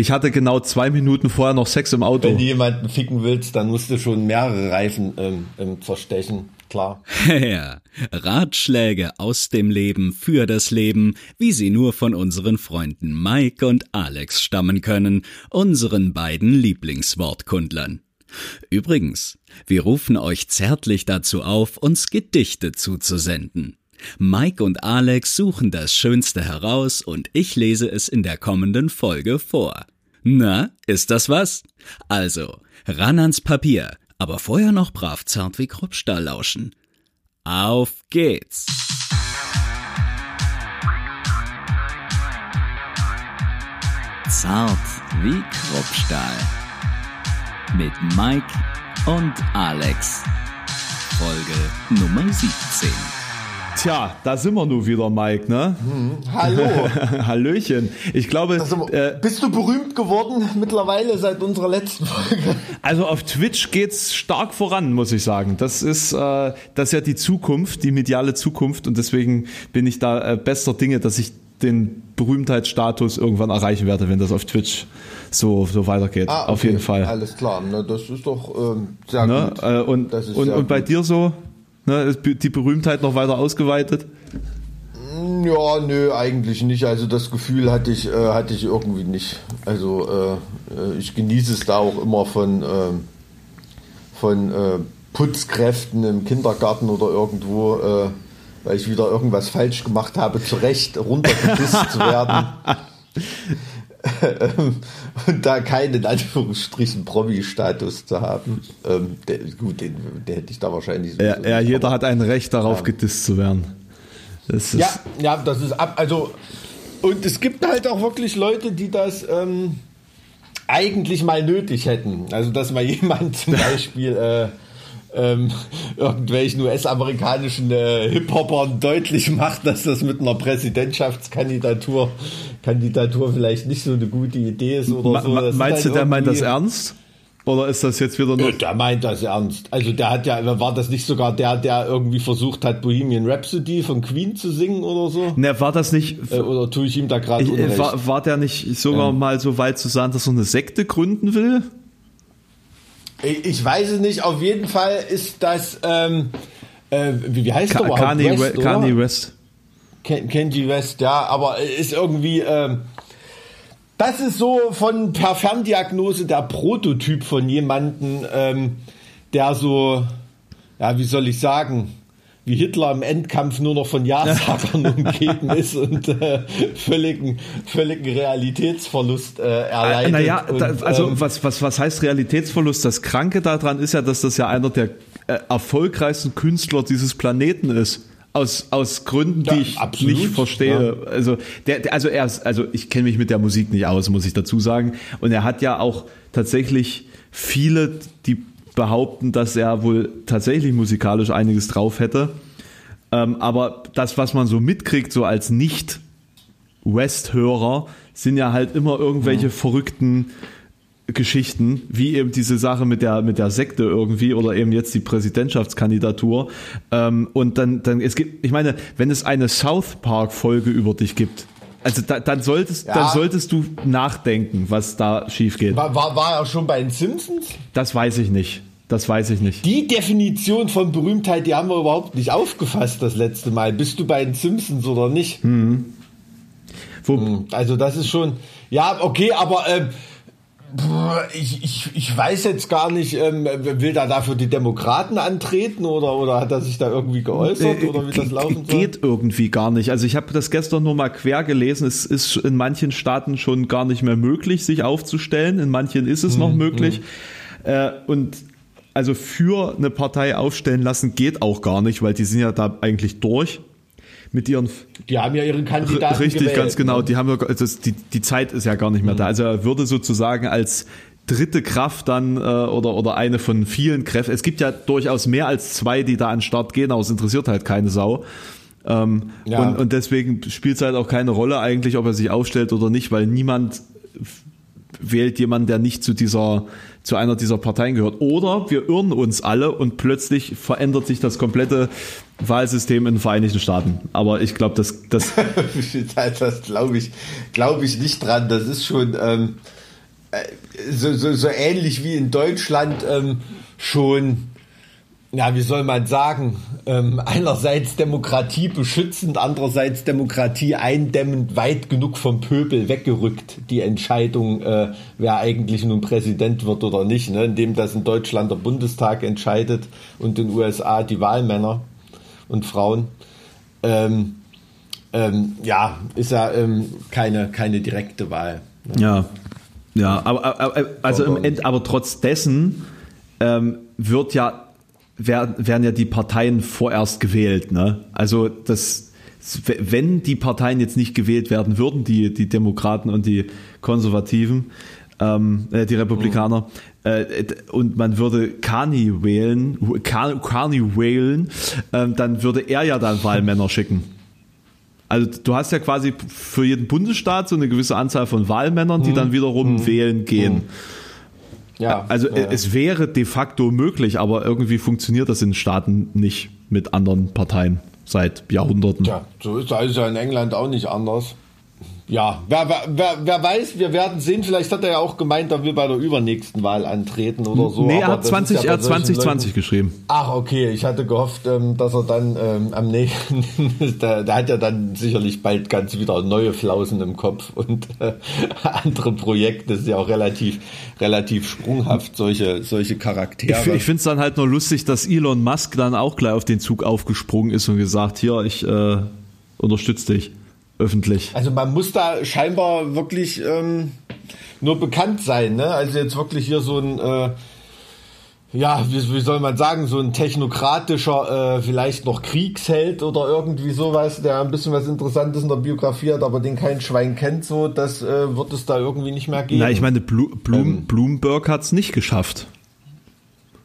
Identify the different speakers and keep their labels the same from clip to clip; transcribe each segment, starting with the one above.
Speaker 1: Ich hatte genau zwei Minuten vorher noch Sex im Auto.
Speaker 2: Wenn du jemanden ficken willst, dann musst du schon mehrere Reifen ähm, ähm, zerstechen, klar.
Speaker 3: ja, Ratschläge aus dem Leben für das Leben, wie sie nur von unseren Freunden Mike und Alex stammen können, unseren beiden Lieblingswortkundlern. Übrigens, wir rufen euch zärtlich dazu auf, uns Gedichte zuzusenden. Mike und Alex suchen das Schönste heraus und ich lese es in der kommenden Folge vor. Na, ist das was? Also, ran ans Papier, aber vorher noch brav zart wie Kruppstahl lauschen. Auf geht's! Zart wie Kruppstahl. Mit Mike und Alex. Folge Nummer 17.
Speaker 1: Tja, da sind wir nun wieder, Mike, ne?
Speaker 2: Hm, hallo.
Speaker 1: Hallöchen. Ich glaube.
Speaker 2: Äh, bist du berühmt geworden mittlerweile seit unserer letzten Folge?
Speaker 1: Also auf Twitch geht's stark voran, muss ich sagen. Das ist, äh, das ist ja die Zukunft, die mediale Zukunft und deswegen bin ich da äh, bester Dinge, dass ich den Berühmtheitsstatus irgendwann erreichen werde, wenn das auf Twitch so, so weitergeht. Ah, okay. Auf jeden Fall.
Speaker 2: Alles klar. Na, das ist doch ähm, sehr
Speaker 1: ne? gut. Äh, und, und, und bei dir so? Ne, die Berühmtheit noch weiter ausgeweitet?
Speaker 2: Ja, nö, eigentlich nicht. Also das Gefühl hatte ich, äh, hatte ich irgendwie nicht. Also äh, äh ich genieße es da auch immer von, äh, von Putzkräften im Kindergarten oder irgendwo, äh, weil ich wieder irgendwas falsch gemacht habe, zurecht runtergedisst zu werden. und da keinen in Anführungsstrichen Promi-Status zu haben, ähm, der, gut, den, der hätte ich da wahrscheinlich.
Speaker 1: Ja, ja jeder hat ein Recht darauf, ja. gedisst zu werden.
Speaker 2: ja, ja, das ist ab, also und es gibt halt auch wirklich Leute, die das ähm, eigentlich mal nötig hätten. Also dass mal jemand zum Beispiel äh, ähm, irgendwelchen US-amerikanischen äh, Hip-Hopern deutlich macht, dass das mit einer Präsidentschaftskandidatur Kandidatur vielleicht nicht so eine gute Idee ist oder Ma
Speaker 1: so. Das meinst halt du, der meint das ernst? Oder ist das jetzt wieder
Speaker 2: nur. Der meint das ernst. Also der hat ja, war das nicht sogar der, der irgendwie versucht hat, Bohemian Rhapsody von Queen zu singen oder so?
Speaker 1: Ne, war das nicht.
Speaker 2: Äh, oder tue ich ihm da gerade
Speaker 1: äh, war, war der nicht sogar ähm. mal so weit zu sagen, dass er eine Sekte gründen will?
Speaker 2: Ich weiß es nicht. Auf jeden Fall ist das. Ähm, äh, wie, wie heißt Ka der
Speaker 1: Kanye West? Kanye West.
Speaker 2: Ken Kenji West, ja, aber ist irgendwie, äh, das ist so von per Ferndiagnose der Prototyp von jemandem, ähm, der so, ja, wie soll ich sagen, wie Hitler im Endkampf nur noch von Ja-Sagern umgeben ist und äh, völligen, völligen Realitätsverlust äh, erleidet.
Speaker 1: Naja, und, da, also ähm, was, was, was heißt Realitätsverlust? Das Kranke daran ist ja, dass das ja einer der äh, erfolgreichsten Künstler dieses Planeten ist. Aus, aus Gründen, die ja, ich absolut, nicht verstehe. Ja. Also, der, der, also er ist, also ich kenne mich mit der Musik nicht aus, muss ich dazu sagen. Und er hat ja auch tatsächlich viele, die behaupten, dass er wohl tatsächlich musikalisch einiges drauf hätte. Ähm, aber das, was man so mitkriegt, so als Nicht-West-Hörer, sind ja halt immer irgendwelche ja. verrückten Geschichten, wie eben diese Sache mit der, mit der Sekte irgendwie oder eben jetzt die Präsidentschaftskandidatur. Ähm, und dann, dann, es gibt, ich meine, wenn es eine South Park Folge über dich gibt, also da, dann solltest, ja. dann solltest du nachdenken, was da schief geht.
Speaker 2: War, war, war er schon bei den Simpsons?
Speaker 1: Das weiß ich nicht. Das weiß ich nicht.
Speaker 2: Die Definition von Berühmtheit, die haben wir überhaupt nicht aufgefasst das letzte Mal. Bist du bei den Simpsons oder nicht? Mhm. Hm, also das ist schon, ja, okay, aber äh, ich, ich, ich weiß jetzt gar nicht, ähm, will da dafür die Demokraten antreten oder, oder hat er sich da irgendwie geäußert oder wie das laufen
Speaker 1: soll? Geht irgendwie gar nicht. Also ich habe das gestern nur mal quer gelesen. Es ist in manchen Staaten schon gar nicht mehr möglich, sich aufzustellen. In manchen ist es hm, noch möglich. Hm. Äh, und also für eine Partei aufstellen lassen geht auch gar nicht, weil die sind ja da eigentlich durch mit ihren.
Speaker 2: Die haben ja ihren Kandidaten.
Speaker 1: Richtig, gewählt, ganz genau. Ne? Die haben ja, also die, die Zeit ist ja gar nicht mehr mhm. da. Also er würde sozusagen als dritte Kraft dann äh, oder, oder eine von vielen Kräften. Es gibt ja durchaus mehr als zwei, die da an den Start gehen, aber es interessiert halt keine Sau. Ähm, ja. und, und deswegen spielt es halt auch keine Rolle eigentlich, ob er sich aufstellt oder nicht, weil niemand wählt jemanden, der nicht zu dieser zu einer dieser Parteien gehört. Oder wir irren uns alle und plötzlich verändert sich das komplette Wahlsystem in den Vereinigten Staaten. Aber ich glaube, das, das,
Speaker 2: das glaube ich, glaube ich nicht dran. Das ist schon, ähm, äh, so, so, so ähnlich wie in Deutschland ähm, schon ja, wie soll man sagen, ähm, einerseits Demokratie beschützend, andererseits Demokratie eindämmend, weit genug vom Pöbel weggerückt, die Entscheidung, äh, wer eigentlich nun Präsident wird oder nicht, ne? indem das in Deutschland der Bundestag entscheidet und in den USA die Wahlmänner und Frauen. Ähm, ähm, ja, ist ja ähm, keine, keine direkte Wahl.
Speaker 1: Ne? Ja, ja, aber, aber also im End, aber trotz dessen ähm, wird ja werden, ja die Parteien vorerst gewählt. Ne? Also das, wenn die Parteien jetzt nicht gewählt werden würden, die, die Demokraten und die Konservativen, ähm, äh, die Republikaner, oh. äh, und man würde Carney wählen, Carney wählen, äh, dann würde er ja dann Wahlmänner schicken. Also du hast ja quasi für jeden Bundesstaat so eine gewisse Anzahl von Wahlmännern, die hm. dann wiederum hm. wählen gehen. Ja, also ja. es wäre de facto möglich, aber irgendwie funktioniert das in Staaten nicht mit anderen Parteien seit Jahrhunderten.
Speaker 2: Ja, so ist es ja in England auch nicht anders ja, wer, wer, wer weiß, wir werden sehen. Vielleicht hat er ja auch gemeint, er will bei der übernächsten Wahl antreten oder so.
Speaker 1: Nee, er hat 20, ja er 2020 geschrieben.
Speaker 2: Ach, okay. Ich hatte gehofft, ähm, dass er dann ähm, am nächsten, der, der, hat ja dann sicherlich bald ganz wieder neue Flausen im Kopf und äh, andere Projekte. Das ist ja auch relativ, relativ sprunghaft, solche, solche Charaktere.
Speaker 1: Ich, ich finde es dann halt nur lustig, dass Elon Musk dann auch gleich auf den Zug aufgesprungen ist und gesagt, hier, ich äh, unterstütze dich öffentlich.
Speaker 2: Also man muss da scheinbar wirklich ähm, nur bekannt sein, ne? Also jetzt wirklich hier so ein äh, ja, wie, wie, soll man sagen, so ein technokratischer, äh, vielleicht noch Kriegsheld oder irgendwie sowas, der ein bisschen was Interessantes in der Biografie hat, aber den kein Schwein kennt, so, das äh, wird es da irgendwie nicht mehr geben.
Speaker 1: Na, ich meine, Blu Blum ähm. Bloomberg hat es nicht geschafft.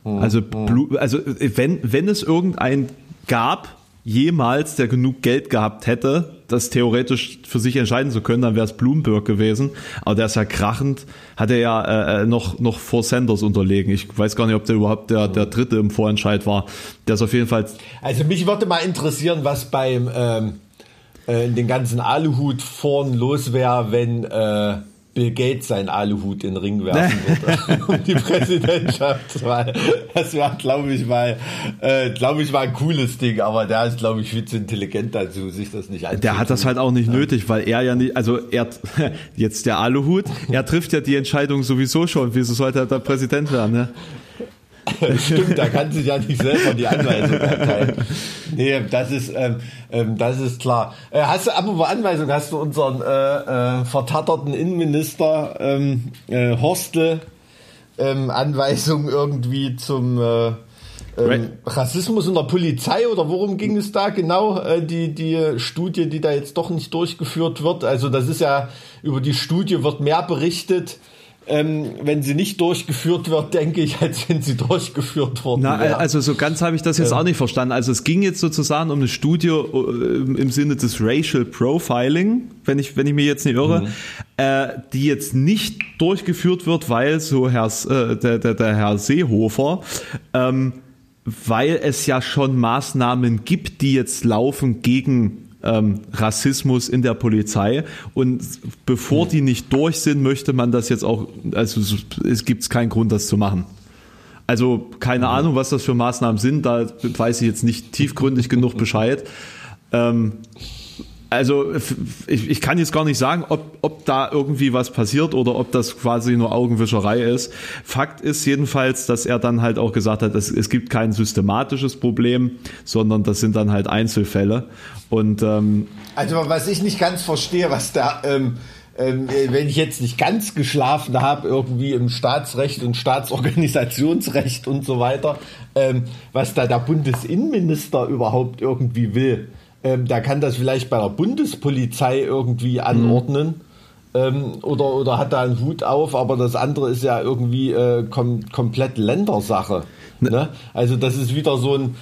Speaker 1: Hm, also, hm. also wenn, wenn es irgendein gab, jemals, der genug Geld gehabt hätte, das theoretisch für sich entscheiden zu können, dann wäre es Bloomberg gewesen. Aber der ist ja krachend, hat er ja äh, äh, noch, noch vor Sanders unterlegen. Ich weiß gar nicht, ob der überhaupt der, der Dritte im Vorentscheid war. Der ist auf jeden Fall.
Speaker 2: Also mich würde mal interessieren, was beim ähm, äh, in den ganzen Aluhut vorn los wäre, wenn äh, Bill Gates seinen Aluhut in den Ring werfen würde um die Präsidentschaftswahl. Das wäre, glaube ich, mal, äh, glaube ich, mal ein cooles Ding, aber der ist, glaube ich, viel zu intelligent dazu, sich das nicht
Speaker 1: anzutun. Der hat das halt auch nicht ja. nötig, weil er ja nicht, also er, jetzt der Aluhut, er trifft ja die Entscheidung sowieso schon, wieso sollte er da Präsident werden, ne?
Speaker 2: Stimmt, da kann sich ja nicht selber die Anweisung erteilen. Nee, das ist, ähm, ähm, das ist klar. Äh, hast du, apropos Anweisung, hast du unseren äh, äh, vertatterten Innenminister ähm, äh, Horstel ähm, Anweisung irgendwie zum äh, ähm, Rassismus in der Polizei oder worum ging es da genau? Äh, die, die Studie, die da jetzt doch nicht durchgeführt wird. Also das ist ja, über die Studie wird mehr berichtet ähm, wenn sie nicht durchgeführt wird, denke ich, als wenn sie durchgeführt worden
Speaker 1: Na, wäre. Also so ganz habe ich das jetzt ähm. auch nicht verstanden. Also es ging jetzt sozusagen um eine Studie äh, im Sinne des Racial Profiling, wenn ich, wenn ich mich jetzt nicht irre, mhm. äh, die jetzt nicht durchgeführt wird, weil so Herr, äh, der, der, der Herr Seehofer ähm, weil es ja schon Maßnahmen gibt, die jetzt laufen gegen ähm, Rassismus in der Polizei. Und bevor die nicht durch sind, möchte man das jetzt auch, also es gibt keinen Grund, das zu machen. Also keine Ahnung, was das für Maßnahmen sind, da weiß ich jetzt nicht tiefgründig genug Bescheid. Ähm, also ich, ich kann jetzt gar nicht sagen, ob, ob da irgendwie was passiert oder ob das quasi nur Augenwischerei ist. Fakt ist jedenfalls, dass er dann halt auch gesagt hat, es, es gibt kein systematisches Problem, sondern das sind dann halt Einzelfälle. Und ähm,
Speaker 2: also was ich nicht ganz verstehe, was da ähm, ähm, wenn ich jetzt nicht ganz geschlafen habe, irgendwie im Staatsrecht und Staatsorganisationsrecht und so weiter, ähm, was da der Bundesinnenminister überhaupt irgendwie will ähm, der kann das vielleicht bei der Bundespolizei irgendwie anordnen. Mhm. Ähm, oder, oder hat da einen Hut auf, aber das andere ist ja irgendwie äh, kom komplett Ländersache. Ne? ne? Also das ist wieder so ein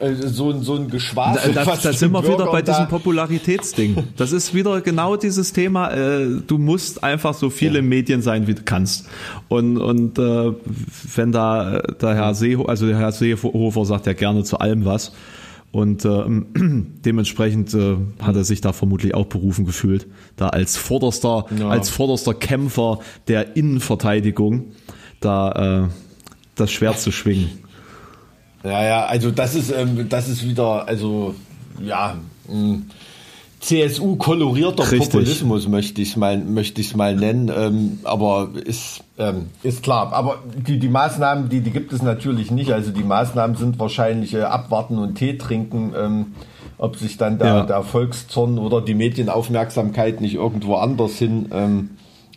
Speaker 2: äh, so ein, so ein Geschwafel.
Speaker 1: Da, da, da sind wir wieder bei diesem Popularitätsding. Das ist wieder genau dieses Thema. Äh, du musst einfach so viele ja. Medien sein, wie du kannst. Und, und äh, wenn da der Herr Seehofer, also der Herr Seehofer sagt ja gerne zu allem was. Und äh, dementsprechend äh, hat er sich da vermutlich auch berufen gefühlt, da als vorderster, ja. als vorderster Kämpfer der Innenverteidigung da äh, das Schwert zu schwingen.
Speaker 2: Ja, ja, also das ist, ähm, das ist wieder, also ja, CSU kolorierter Populismus möchte ich mal möchte ich mal nennen, ähm, aber ist ähm, ist klar. Aber die die Maßnahmen, die die gibt es natürlich nicht. Also die Maßnahmen sind wahrscheinlich äh, abwarten und Tee trinken. Ähm, ob sich dann der, ja. der Volkszorn oder die Medienaufmerksamkeit nicht irgendwo anders hin ähm,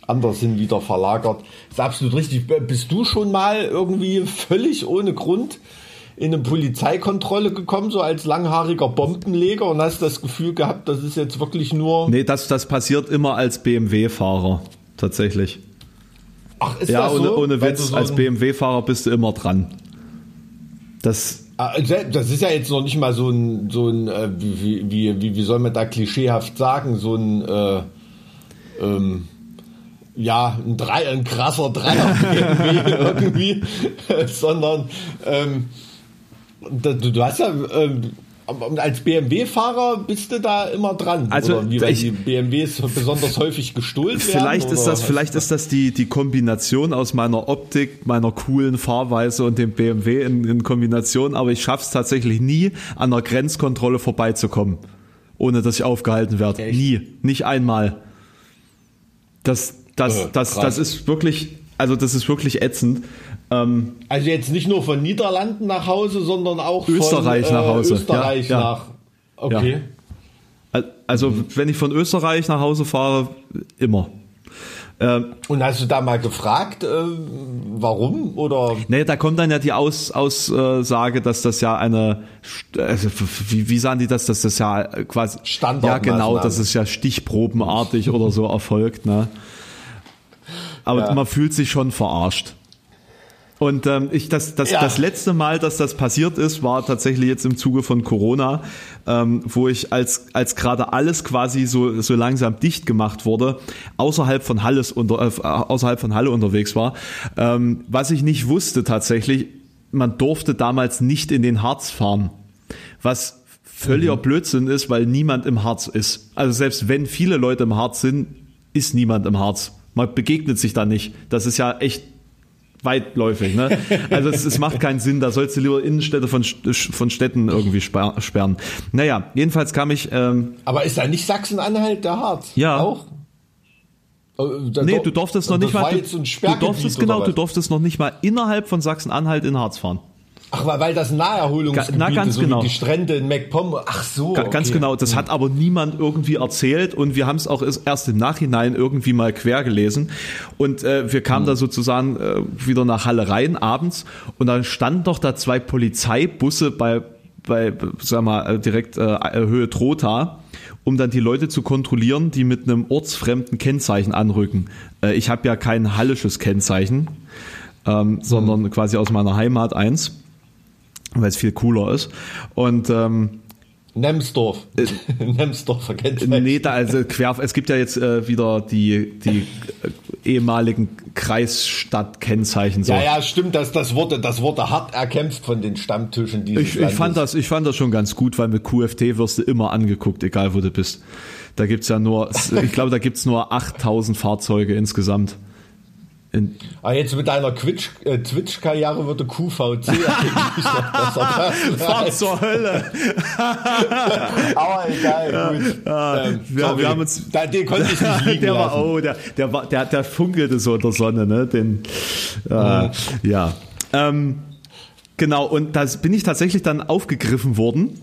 Speaker 2: anders hin wieder verlagert. Ist absolut richtig. Bist du schon mal irgendwie völlig ohne Grund in eine Polizeikontrolle gekommen, so als langhaariger Bombenleger und hast das Gefühl gehabt, das ist jetzt wirklich nur.
Speaker 1: Nee, das, das passiert immer als BMW-Fahrer, tatsächlich. Ach, ist ja, das so? ohne, ohne Witz, so als BMW-Fahrer bist du immer dran. Das,
Speaker 2: ah, das ist ja jetzt noch nicht mal so ein, so ein äh, wie, wie, wie, wie soll man da klischeehaft sagen, so ein, äh, ähm, ja, ein, Drei, ein krasser Dreier irgendwie, sondern ähm, Du, du hast ja ähm, als BMW-Fahrer bist du da immer dran.
Speaker 1: Also
Speaker 2: oder wie, weil die BMWs besonders häufig gestohlen
Speaker 1: werden. Vielleicht ist das, vielleicht ist das die, die Kombination aus meiner Optik, meiner coolen Fahrweise und dem BMW in, in Kombination, aber ich schaff's tatsächlich nie, an der Grenzkontrolle vorbeizukommen, ohne dass ich aufgehalten werde. Echt? Nie. Nicht einmal. Das, das, äh, das, das ist wirklich, also das ist wirklich ätzend.
Speaker 2: Ähm, also jetzt nicht nur von Niederlanden nach Hause, sondern auch
Speaker 1: Österreich
Speaker 2: von
Speaker 1: nach Hause.
Speaker 2: Österreich ja, nach. Okay.
Speaker 1: Ja. Also mhm. wenn ich von Österreich nach Hause fahre, immer.
Speaker 2: Ähm, Und hast du da mal gefragt, äh, warum? Oder?
Speaker 1: Nee, da kommt dann ja die Aus, Aussage, dass das ja eine, also, wie, wie sagen die das, dass das ja quasi,
Speaker 2: Standard
Speaker 1: ja genau, dass es ja stichprobenartig oder so erfolgt, ne? Aber ja. man fühlt sich schon verarscht. Und ähm, ich das, das, ja. das letzte Mal, dass das passiert ist, war tatsächlich jetzt im Zuge von Corona, ähm, wo ich als, als gerade alles quasi so, so langsam dicht gemacht wurde, außerhalb von Halles unter, äh, außerhalb von Halle unterwegs war. Ähm, was ich nicht wusste tatsächlich, man durfte damals nicht in den Harz fahren. Was völliger mhm. Blödsinn ist, weil niemand im Harz ist. Also selbst wenn viele Leute im Harz sind, ist niemand im Harz. Man begegnet sich da nicht. Das ist ja echt weitläufig. Ne? Also es, es macht keinen Sinn, da sollst du lieber Innenstädte von, von Städten irgendwie sperren. Naja, jedenfalls kam ich... Ähm,
Speaker 2: Aber ist da nicht Sachsen-Anhalt der Harz?
Speaker 1: Ja. Auch? Äh, nee, du durftest noch nicht mal... Du, du durftest genau, du durftest noch nicht mal innerhalb von Sachsen-Anhalt in Harz fahren.
Speaker 2: Ach, weil das Naherholungsgebiete,
Speaker 1: Na, ganz
Speaker 2: so
Speaker 1: genau.
Speaker 2: die Strände in MacPom. Ach so.
Speaker 1: Okay. Ganz genau. Das hat aber niemand irgendwie erzählt und wir haben es auch erst im Nachhinein irgendwie mal quer gelesen. Und äh, wir kamen hm. da sozusagen äh, wieder nach Halle rein abends und dann standen doch da zwei Polizeibusse bei, bei sag mal, äh, direkt äh, Höhe Trotha um dann die Leute zu kontrollieren, die mit einem ortsfremden Kennzeichen anrücken. Äh, ich habe ja kein hallisches Kennzeichen, ähm, sondern mhm. quasi aus meiner Heimat eins weil es viel cooler ist. Und ähm,
Speaker 2: Nemsdorf. Äh, Nemsdorfer
Speaker 1: Kennzeichen. Nee, da, also quer, es gibt ja jetzt äh, wieder die, die äh, ehemaligen Kreisstadtkennzeichen.
Speaker 2: So. Ja, ja, stimmt, das, das, wurde, das wurde hart erkämpft von den Stammtischen
Speaker 1: dieses ich, ich fand das Ich fand das schon ganz gut, weil mit QFT wirst du immer angeguckt, egal wo du bist. Da gibt's ja nur, ich glaube, da gibt's nur 8000 Fahrzeuge insgesamt.
Speaker 2: Ah, jetzt mit deiner äh, Twitch-Karriere wird der QVC eigentlich noch besser.
Speaker 1: Fahr zur Hölle.
Speaker 2: Aber egal, gut.
Speaker 1: Ah, ähm, ja, wir haben uns,
Speaker 2: da, den konnte ich nicht liegen
Speaker 1: der
Speaker 2: war,
Speaker 1: oh, der, der, war, der, der funkelte so in der Sonne, ne? Den, äh, ja. Ähm, genau, und da bin ich tatsächlich dann aufgegriffen worden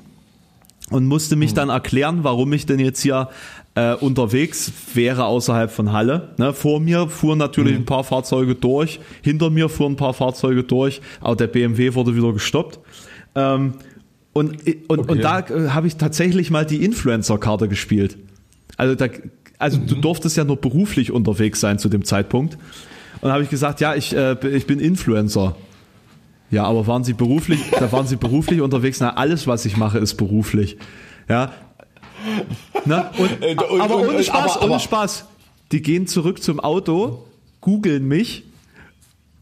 Speaker 1: und musste mich hm. dann erklären, warum ich denn jetzt hier äh, unterwegs wäre außerhalb von Halle. Ne? Vor mir fuhren natürlich mhm. ein paar Fahrzeuge durch, hinter mir fuhren ein paar Fahrzeuge durch, aber der BMW wurde wieder gestoppt. Ähm, und, und, okay. und da äh, habe ich tatsächlich mal die Influencer-Karte gespielt. Also, da, also mhm. du durftest ja nur beruflich unterwegs sein zu dem Zeitpunkt. Und da habe ich gesagt, ja, ich, äh, ich bin Influencer. Ja, aber waren Sie beruflich, da waren Sie beruflich unterwegs? Na, alles, was ich mache, ist beruflich. Ja? Und, äh, und, aber ohne Spaß, aber, ohne Spaß. Die gehen zurück zum Auto, googeln mich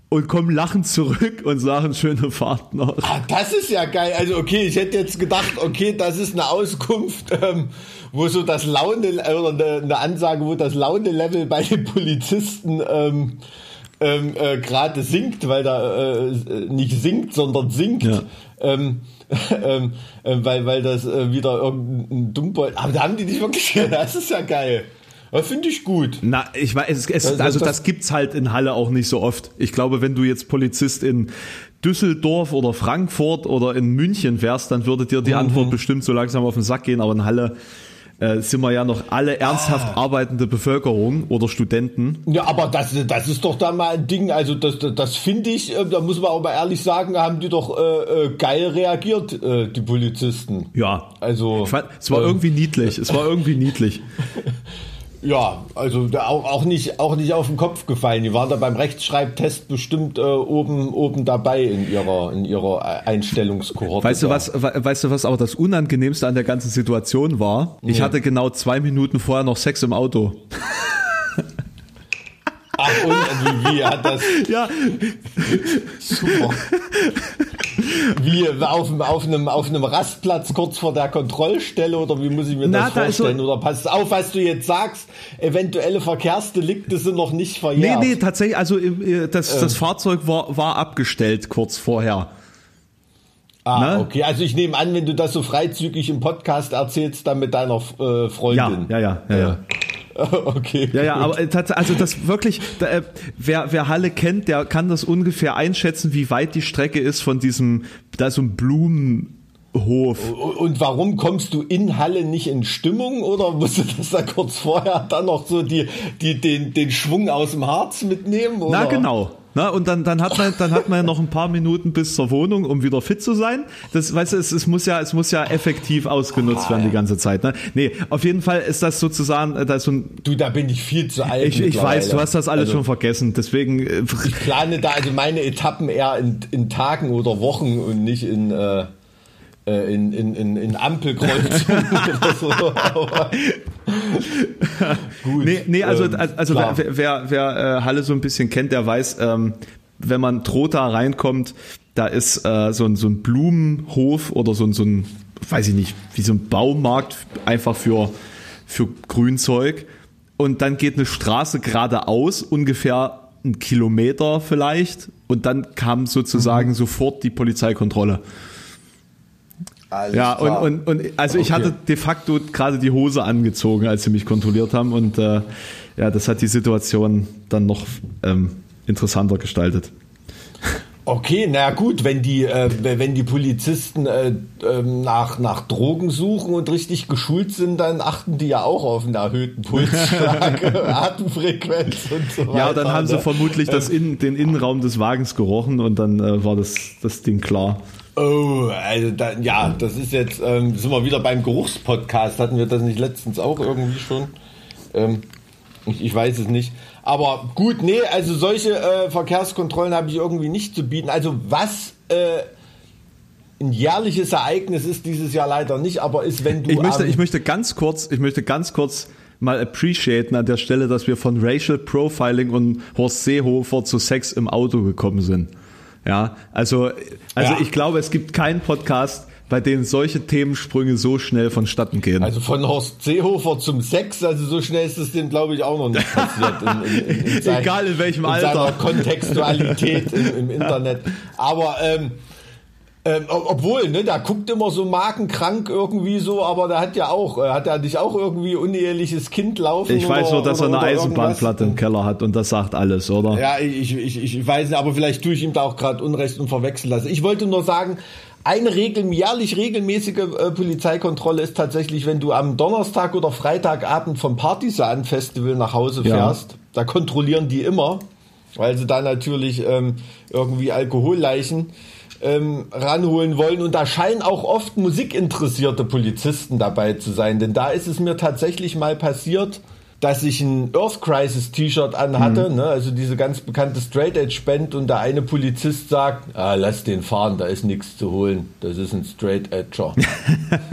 Speaker 1: und kommen lachend zurück und sagen schöne Fahrt noch.
Speaker 2: Ah, das ist ja geil. Also okay, ich hätte jetzt gedacht, okay, das ist eine Auskunft, ähm, wo so das Laune oder eine, eine Ansage, wo das Laune-Level bei den Polizisten ähm, ähm, äh, gerade sinkt, weil da äh, nicht sinkt, sondern sinkt. Ja. Ähm, ähm, äh, weil, weil das äh, wieder irgendein Dummbold. Aber da haben die nicht wirklich. Das ist ja geil. Finde ich gut.
Speaker 1: Na, ich weiß, es, es, also, also das, das gibt's halt in Halle auch nicht so oft. Ich glaube, wenn du jetzt Polizist in Düsseldorf oder Frankfurt oder in München wärst, dann würde dir die mhm. Antwort bestimmt so langsam auf den Sack gehen. Aber in Halle äh, sind wir ja noch alle ernsthaft ah. arbeitende Bevölkerung oder Studenten.
Speaker 2: Ja, aber das, das ist doch da mal ein Ding, also das, das, finde ich, äh, da muss man auch mal ehrlich sagen, haben die doch äh, äh geil reagiert, äh, die Polizisten.
Speaker 1: Ja. Also. Fand, es war ähm, irgendwie niedlich, es war irgendwie niedlich.
Speaker 2: Ja, also auch, auch, nicht, auch nicht auf den Kopf gefallen. Die waren da beim Rechtschreibtest bestimmt äh, oben, oben dabei in ihrer, in ihrer Einstellungskohorte.
Speaker 1: Weißt du, was, weißt du, was aber das Unangenehmste an der ganzen Situation war? Ich nee. hatte genau zwei Minuten vorher noch Sex im Auto.
Speaker 2: Ach, und wie, wie hat das?
Speaker 1: Ja.
Speaker 2: Super. Wie auf, auf, einem, auf einem Rastplatz kurz vor der Kontrollstelle oder wie muss ich mir Na, das vorstellen? Da so oder pass auf, was du jetzt sagst, eventuelle Verkehrsdelikte sind noch nicht verjährt.
Speaker 1: Nee, nee, tatsächlich, also äh, das, ähm. das Fahrzeug war, war abgestellt kurz vorher.
Speaker 2: Ah, ne? okay. Also ich nehme an, wenn du das so freizügig im Podcast erzählst, dann mit deiner äh, Freundin.
Speaker 1: Ja, ja, ja, ja. ja.
Speaker 2: Okay.
Speaker 1: Ja, ja, aber äh, also das wirklich, da, äh, wer, wer Halle kennt, der kann das ungefähr einschätzen, wie weit die Strecke ist von diesem, da so ein Blumenhof.
Speaker 2: Und warum kommst du in Halle nicht in Stimmung oder musst du das da kurz vorher dann noch so die, die, den, den Schwung aus dem Harz mitnehmen? Oder?
Speaker 1: Na genau, na, und dann, dann hat man, dann hat man ja noch ein paar Minuten bis zur Wohnung, um wieder fit zu sein. Das, weißt du, es, es muss ja, es muss ja effektiv ausgenutzt ah, werden die ganze Zeit. Ne? Nee, auf jeden Fall ist das sozusagen, äh, da ist so ein.
Speaker 2: Du, da bin ich viel zu alt.
Speaker 1: Ich, ich weiß, du hast das alles also, schon vergessen. Deswegen.
Speaker 2: Äh, ich plane da also meine Etappen eher in, in Tagen oder Wochen und nicht in. Äh äh, in, in, in, in Ampelkreuzungen oder so.
Speaker 1: gut. Nee, nee also, ähm, also wer, wer, wer äh, Halle so ein bisschen kennt, der weiß, ähm, wenn man Trotha reinkommt, da ist äh, so, ein, so ein Blumenhof oder so ein, so ein, weiß ich nicht, wie so ein Baumarkt einfach für, für Grünzeug. Und dann geht eine Straße geradeaus, ungefähr einen Kilometer vielleicht. Und dann kam sozusagen mhm. sofort die Polizeikontrolle. Alles ja, klar. und, und, und also okay. ich hatte de facto gerade die Hose angezogen, als sie mich kontrolliert haben. Und äh, ja, das hat die Situation dann noch ähm, interessanter gestaltet.
Speaker 2: Okay, na gut, wenn die, äh, wenn die Polizisten äh, äh, nach, nach Drogen suchen und richtig geschult sind, dann achten die ja auch auf einen erhöhten Pulsschlag, Atemfrequenz und so weiter.
Speaker 1: Ja, dann haben sie ne? vermutlich das ähm. in, den Innenraum des Wagens gerochen und dann äh, war das, das Ding klar.
Speaker 2: Oh, also da, ja, das ist jetzt, ähm, sind wir wieder beim Geruchspodcast. Hatten wir das nicht letztens auch irgendwie schon? Ähm, ich, ich, weiß es nicht. Aber gut, nee, also solche äh, Verkehrskontrollen habe ich irgendwie nicht zu bieten. Also was äh, ein jährliches Ereignis ist dieses Jahr leider nicht, aber ist, wenn du.
Speaker 1: Ich möchte, ich möchte ganz kurz, ich möchte ganz kurz mal appreciaten an der Stelle, dass wir von Racial Profiling und Horst Seehofer zu Sex im Auto gekommen sind. Ja, also, also ja. ich glaube, es gibt keinen Podcast, bei dem solche Themensprünge so schnell vonstatten gehen.
Speaker 2: Also von Horst Seehofer zum Sex, also so schnell ist es dem, glaube ich, auch noch nicht passiert. In,
Speaker 1: in, in sein, Egal in welchem in Alter.
Speaker 2: Kontextualität im, im Internet. Aber ähm, ähm, obwohl, ne, da guckt immer so markenkrank irgendwie so, aber der hat ja auch, äh, hat er nicht auch irgendwie uneheliches Kind laufen?
Speaker 1: Ich weiß nur, dass er eine Eisenbahnplatte im Keller hat und das sagt alles, oder?
Speaker 2: Ja, ich, ich, ich weiß nicht, aber vielleicht tue ich ihm da auch gerade Unrecht und verwechseln lassen. Ich wollte nur sagen, eine regel, jährlich regelmäßige äh, Polizeikontrolle ist tatsächlich, wenn du am Donnerstag oder Freitagabend vom Partisan Festival nach Hause fährst. Ja. Da kontrollieren die immer, weil sie da natürlich ähm, irgendwie Alkoholleichen ähm, ranholen wollen. Und da scheinen auch oft musikinteressierte Polizisten dabei zu sein. Denn da ist es mir tatsächlich mal passiert, dass ich ein Earth Crisis T-Shirt anhatte, mhm. ne, also diese ganz bekannte Straight Edge Band und der eine Polizist sagt, ah, lass den fahren, da ist nichts zu holen, das ist ein Straight Edger.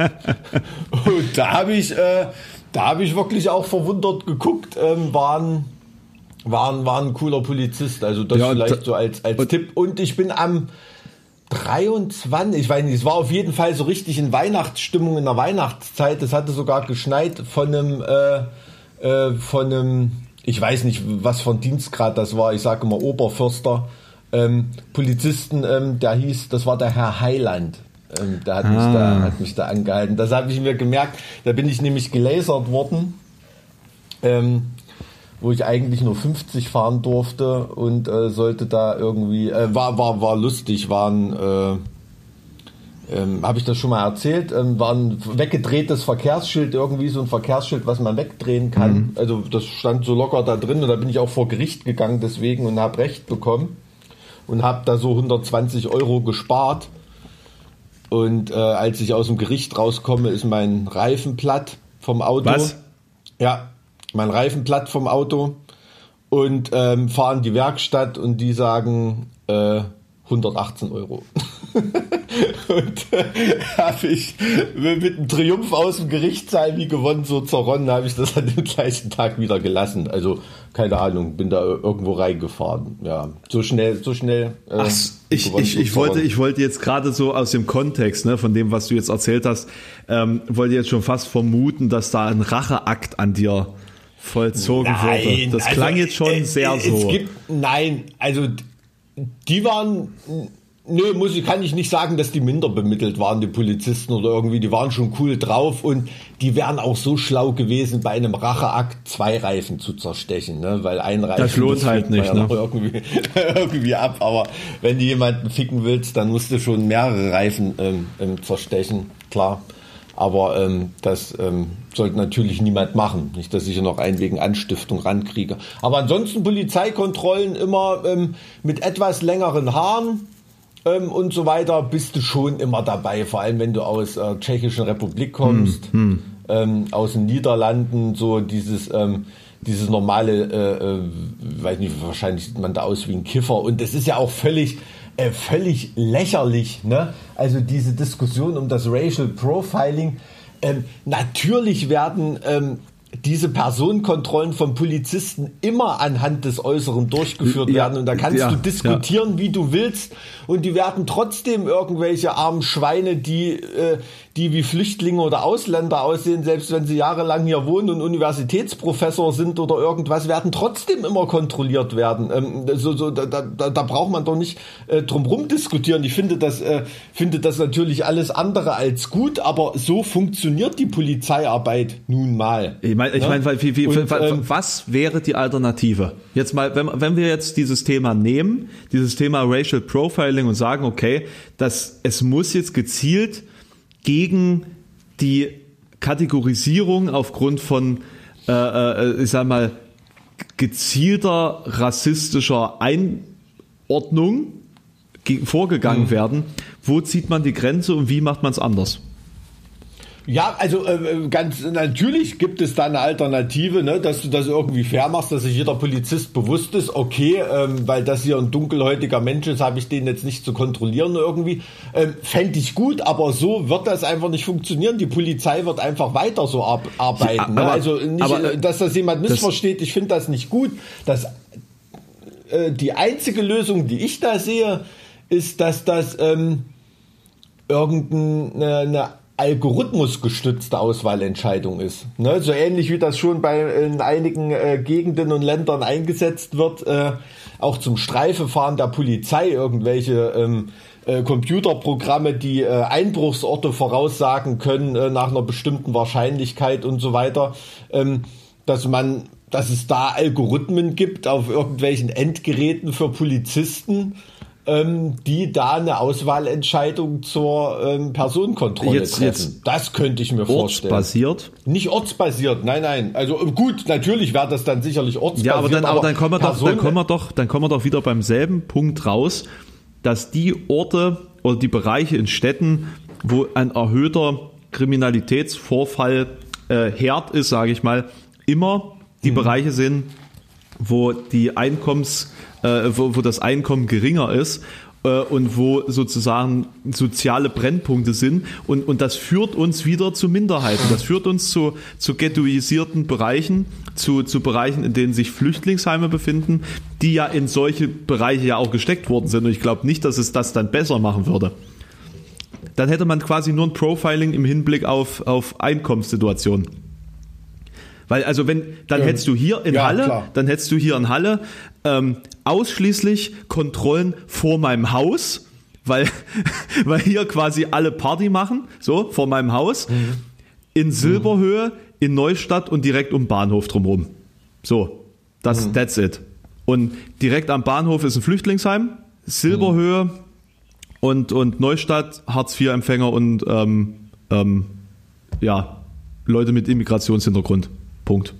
Speaker 2: und da habe ich, äh, da habe ich wirklich auch verwundert geguckt, ähm, waren war, war ein cooler Polizist. Also das ja, vielleicht so als, als Tipp. Und ich bin am 23, ich weiß nicht, es war auf jeden Fall so richtig in Weihnachtsstimmung in der Weihnachtszeit. Es hatte sogar geschneit von einem, äh, äh, von einem, ich weiß nicht, was von Dienstgrad das war. Ich sage immer Oberförster. Ähm, Polizisten, ähm, der hieß, das war der Herr Heiland. Ähm, der hat, ah. mich da, hat mich da angehalten. Das habe ich mir gemerkt. Da bin ich nämlich gelasert worden. Ähm, wo ich eigentlich nur 50 fahren durfte und äh, sollte da irgendwie, äh, war, war, war lustig, waren, äh, ähm, habe ich das schon mal erzählt, ähm, war ein weggedrehtes Verkehrsschild, irgendwie so ein Verkehrsschild, was man wegdrehen kann. Mhm. Also das stand so locker da drin und da bin ich auch vor Gericht gegangen deswegen und habe Recht bekommen und habe da so 120 Euro gespart. Und äh, als ich aus dem Gericht rauskomme, ist mein Reifen platt vom Auto.
Speaker 1: Was?
Speaker 2: Ja, mein Reifen platt vom Auto und ähm, fahren die Werkstatt und die sagen äh, 118 Euro. und äh, habe ich mit einem Triumph aus dem Gerichtssaal wie gewonnen, so zerronnen, habe ich das an dem gleichen Tag wieder gelassen. Also keine Ahnung, bin da irgendwo reingefahren. Ja, so schnell, so schnell.
Speaker 1: Äh, Ach, ich, ich, ich wollte, ich wollte jetzt gerade so aus dem Kontext, ne, von dem, was du jetzt erzählt hast, ähm, wollte jetzt schon fast vermuten, dass da ein Racheakt an dir vollzogen nein, wurde. Das also, klang jetzt schon äh, sehr es so.
Speaker 2: Gibt, nein, also die waren, nö, muss ich, kann ich nicht sagen, dass die minder bemittelt waren, die Polizisten oder irgendwie, die waren schon cool drauf und die wären auch so schlau gewesen, bei einem Racheakt zwei Reifen zu zerstechen, ne? weil ein Reifen.
Speaker 1: Das lohnt halt nicht, ne?
Speaker 2: Irgendwie, irgendwie ab, aber wenn du jemanden ficken willst, dann musst du schon mehrere Reifen ähm, ähm, zerstechen, klar. Aber ähm, das ähm, sollte natürlich niemand machen. Nicht, dass ich hier noch einen wegen Anstiftung rankriege. Aber ansonsten Polizeikontrollen immer ähm, mit etwas längeren Haaren ähm, und so weiter bist du schon immer dabei. Vor allem, wenn du aus äh, Tschechischen Republik kommst, hm, hm. aus den Niederlanden, so dieses ähm, dieses normale, äh, äh, weiß nicht, wahrscheinlich sieht man da aus wie ein Kiffer. Und das ist ja auch völlig, äh, völlig lächerlich. Ne? Also diese Diskussion um das Racial Profiling. Ähm, natürlich werden ähm, diese Personenkontrollen von Polizisten immer anhand des Äußeren durchgeführt ja, werden. Und da kannst ja, du diskutieren, ja. wie du willst. Und die werden trotzdem irgendwelche armen Schweine, die, äh, die wie Flüchtlinge oder Ausländer aussehen, selbst wenn sie jahrelang hier wohnen und Universitätsprofessor sind oder irgendwas, werden trotzdem immer kontrolliert werden. Ähm, so, so, da, da, da braucht man doch nicht äh, drum diskutieren. Ich finde das, äh, finde das natürlich alles andere als gut, aber so funktioniert die Polizeiarbeit nun mal.
Speaker 1: Ich meine, ich ja? mein, wie, wie, und, ähm, was wäre die Alternative? Jetzt mal, wenn, wenn wir jetzt dieses Thema nehmen, dieses Thema Racial Profiling und sagen, okay, dass es muss jetzt gezielt gegen die Kategorisierung aufgrund von, äh, äh, ich sag mal, gezielter rassistischer Einordnung vorgegangen mhm. werden. Wo zieht man die Grenze und wie macht man es anders?
Speaker 2: Ja, also äh, ganz natürlich gibt es da eine Alternative, ne, dass du das irgendwie fair machst, dass sich jeder Polizist bewusst ist, okay, ähm, weil das hier ein dunkelhäutiger Mensch ist, habe ich den jetzt nicht zu kontrollieren irgendwie. Ähm, Fände ich gut, aber so wird das einfach nicht funktionieren. Die Polizei wird einfach weiter so ar arbeiten. Ja, ne? aber, ne? Also nicht, aber, äh, dass das jemand missversteht, ich finde das nicht gut. Das, äh, die einzige Lösung, die ich da sehe, ist, dass das ähm, irgendeine eine algorithmusgestützte Auswahlentscheidung ist. Ne? So ähnlich wie das schon bei in einigen äh, Gegenden und Ländern eingesetzt wird, äh, auch zum Streifefahren der Polizei irgendwelche ähm, äh, Computerprogramme, die äh, Einbruchsorte voraussagen können äh, nach einer bestimmten Wahrscheinlichkeit und so weiter, ähm, dass man dass es da Algorithmen gibt auf irgendwelchen Endgeräten für Polizisten, ähm, die da eine Auswahlentscheidung zur ähm, Personenkontrolle
Speaker 1: jetzt, treffen. Jetzt
Speaker 2: das könnte ich mir vorstellen.
Speaker 1: Ortsbasiert?
Speaker 2: Nicht ortsbasiert, nein, nein. Also äh, gut, natürlich wäre das dann sicherlich ortsbasiert. Ja,
Speaker 1: aber dann, aber, aber dann, kommen wir doch, dann, kommen wir doch, dann kommen wir doch wieder beim selben Punkt raus, dass die Orte oder die Bereiche in Städten, wo ein erhöhter Kriminalitätsvorfall äh, Herd ist, sage ich mal, immer die mhm. Bereiche sind, wo die Einkommens äh, wo, wo das Einkommen geringer ist äh, und wo sozusagen soziale Brennpunkte sind. Und, und das führt uns wieder zu Minderheiten. Das führt uns zu, zu ghettoisierten Bereichen, zu, zu Bereichen, in denen sich Flüchtlingsheime befinden, die ja in solche Bereiche ja auch gesteckt worden sind. Und ich glaube nicht, dass es das dann besser machen würde. Dann hätte man quasi nur ein Profiling im Hinblick auf, auf Einkommenssituationen. Weil, also wenn, dann ähm, hättest du hier in ja, Halle, klar. dann hättest du hier in Halle ähm, ausschließlich Kontrollen vor meinem Haus, weil, weil hier quasi alle Party machen, so, vor meinem Haus, mhm. in Silberhöhe, in Neustadt und direkt um Bahnhof drumherum. So, das, mhm. that's it. Und direkt am Bahnhof ist ein Flüchtlingsheim, Silberhöhe mhm. und, und Neustadt, Hartz-IV-Empfänger und ähm, ähm, ja, Leute mit Immigrationshintergrund. Punkt.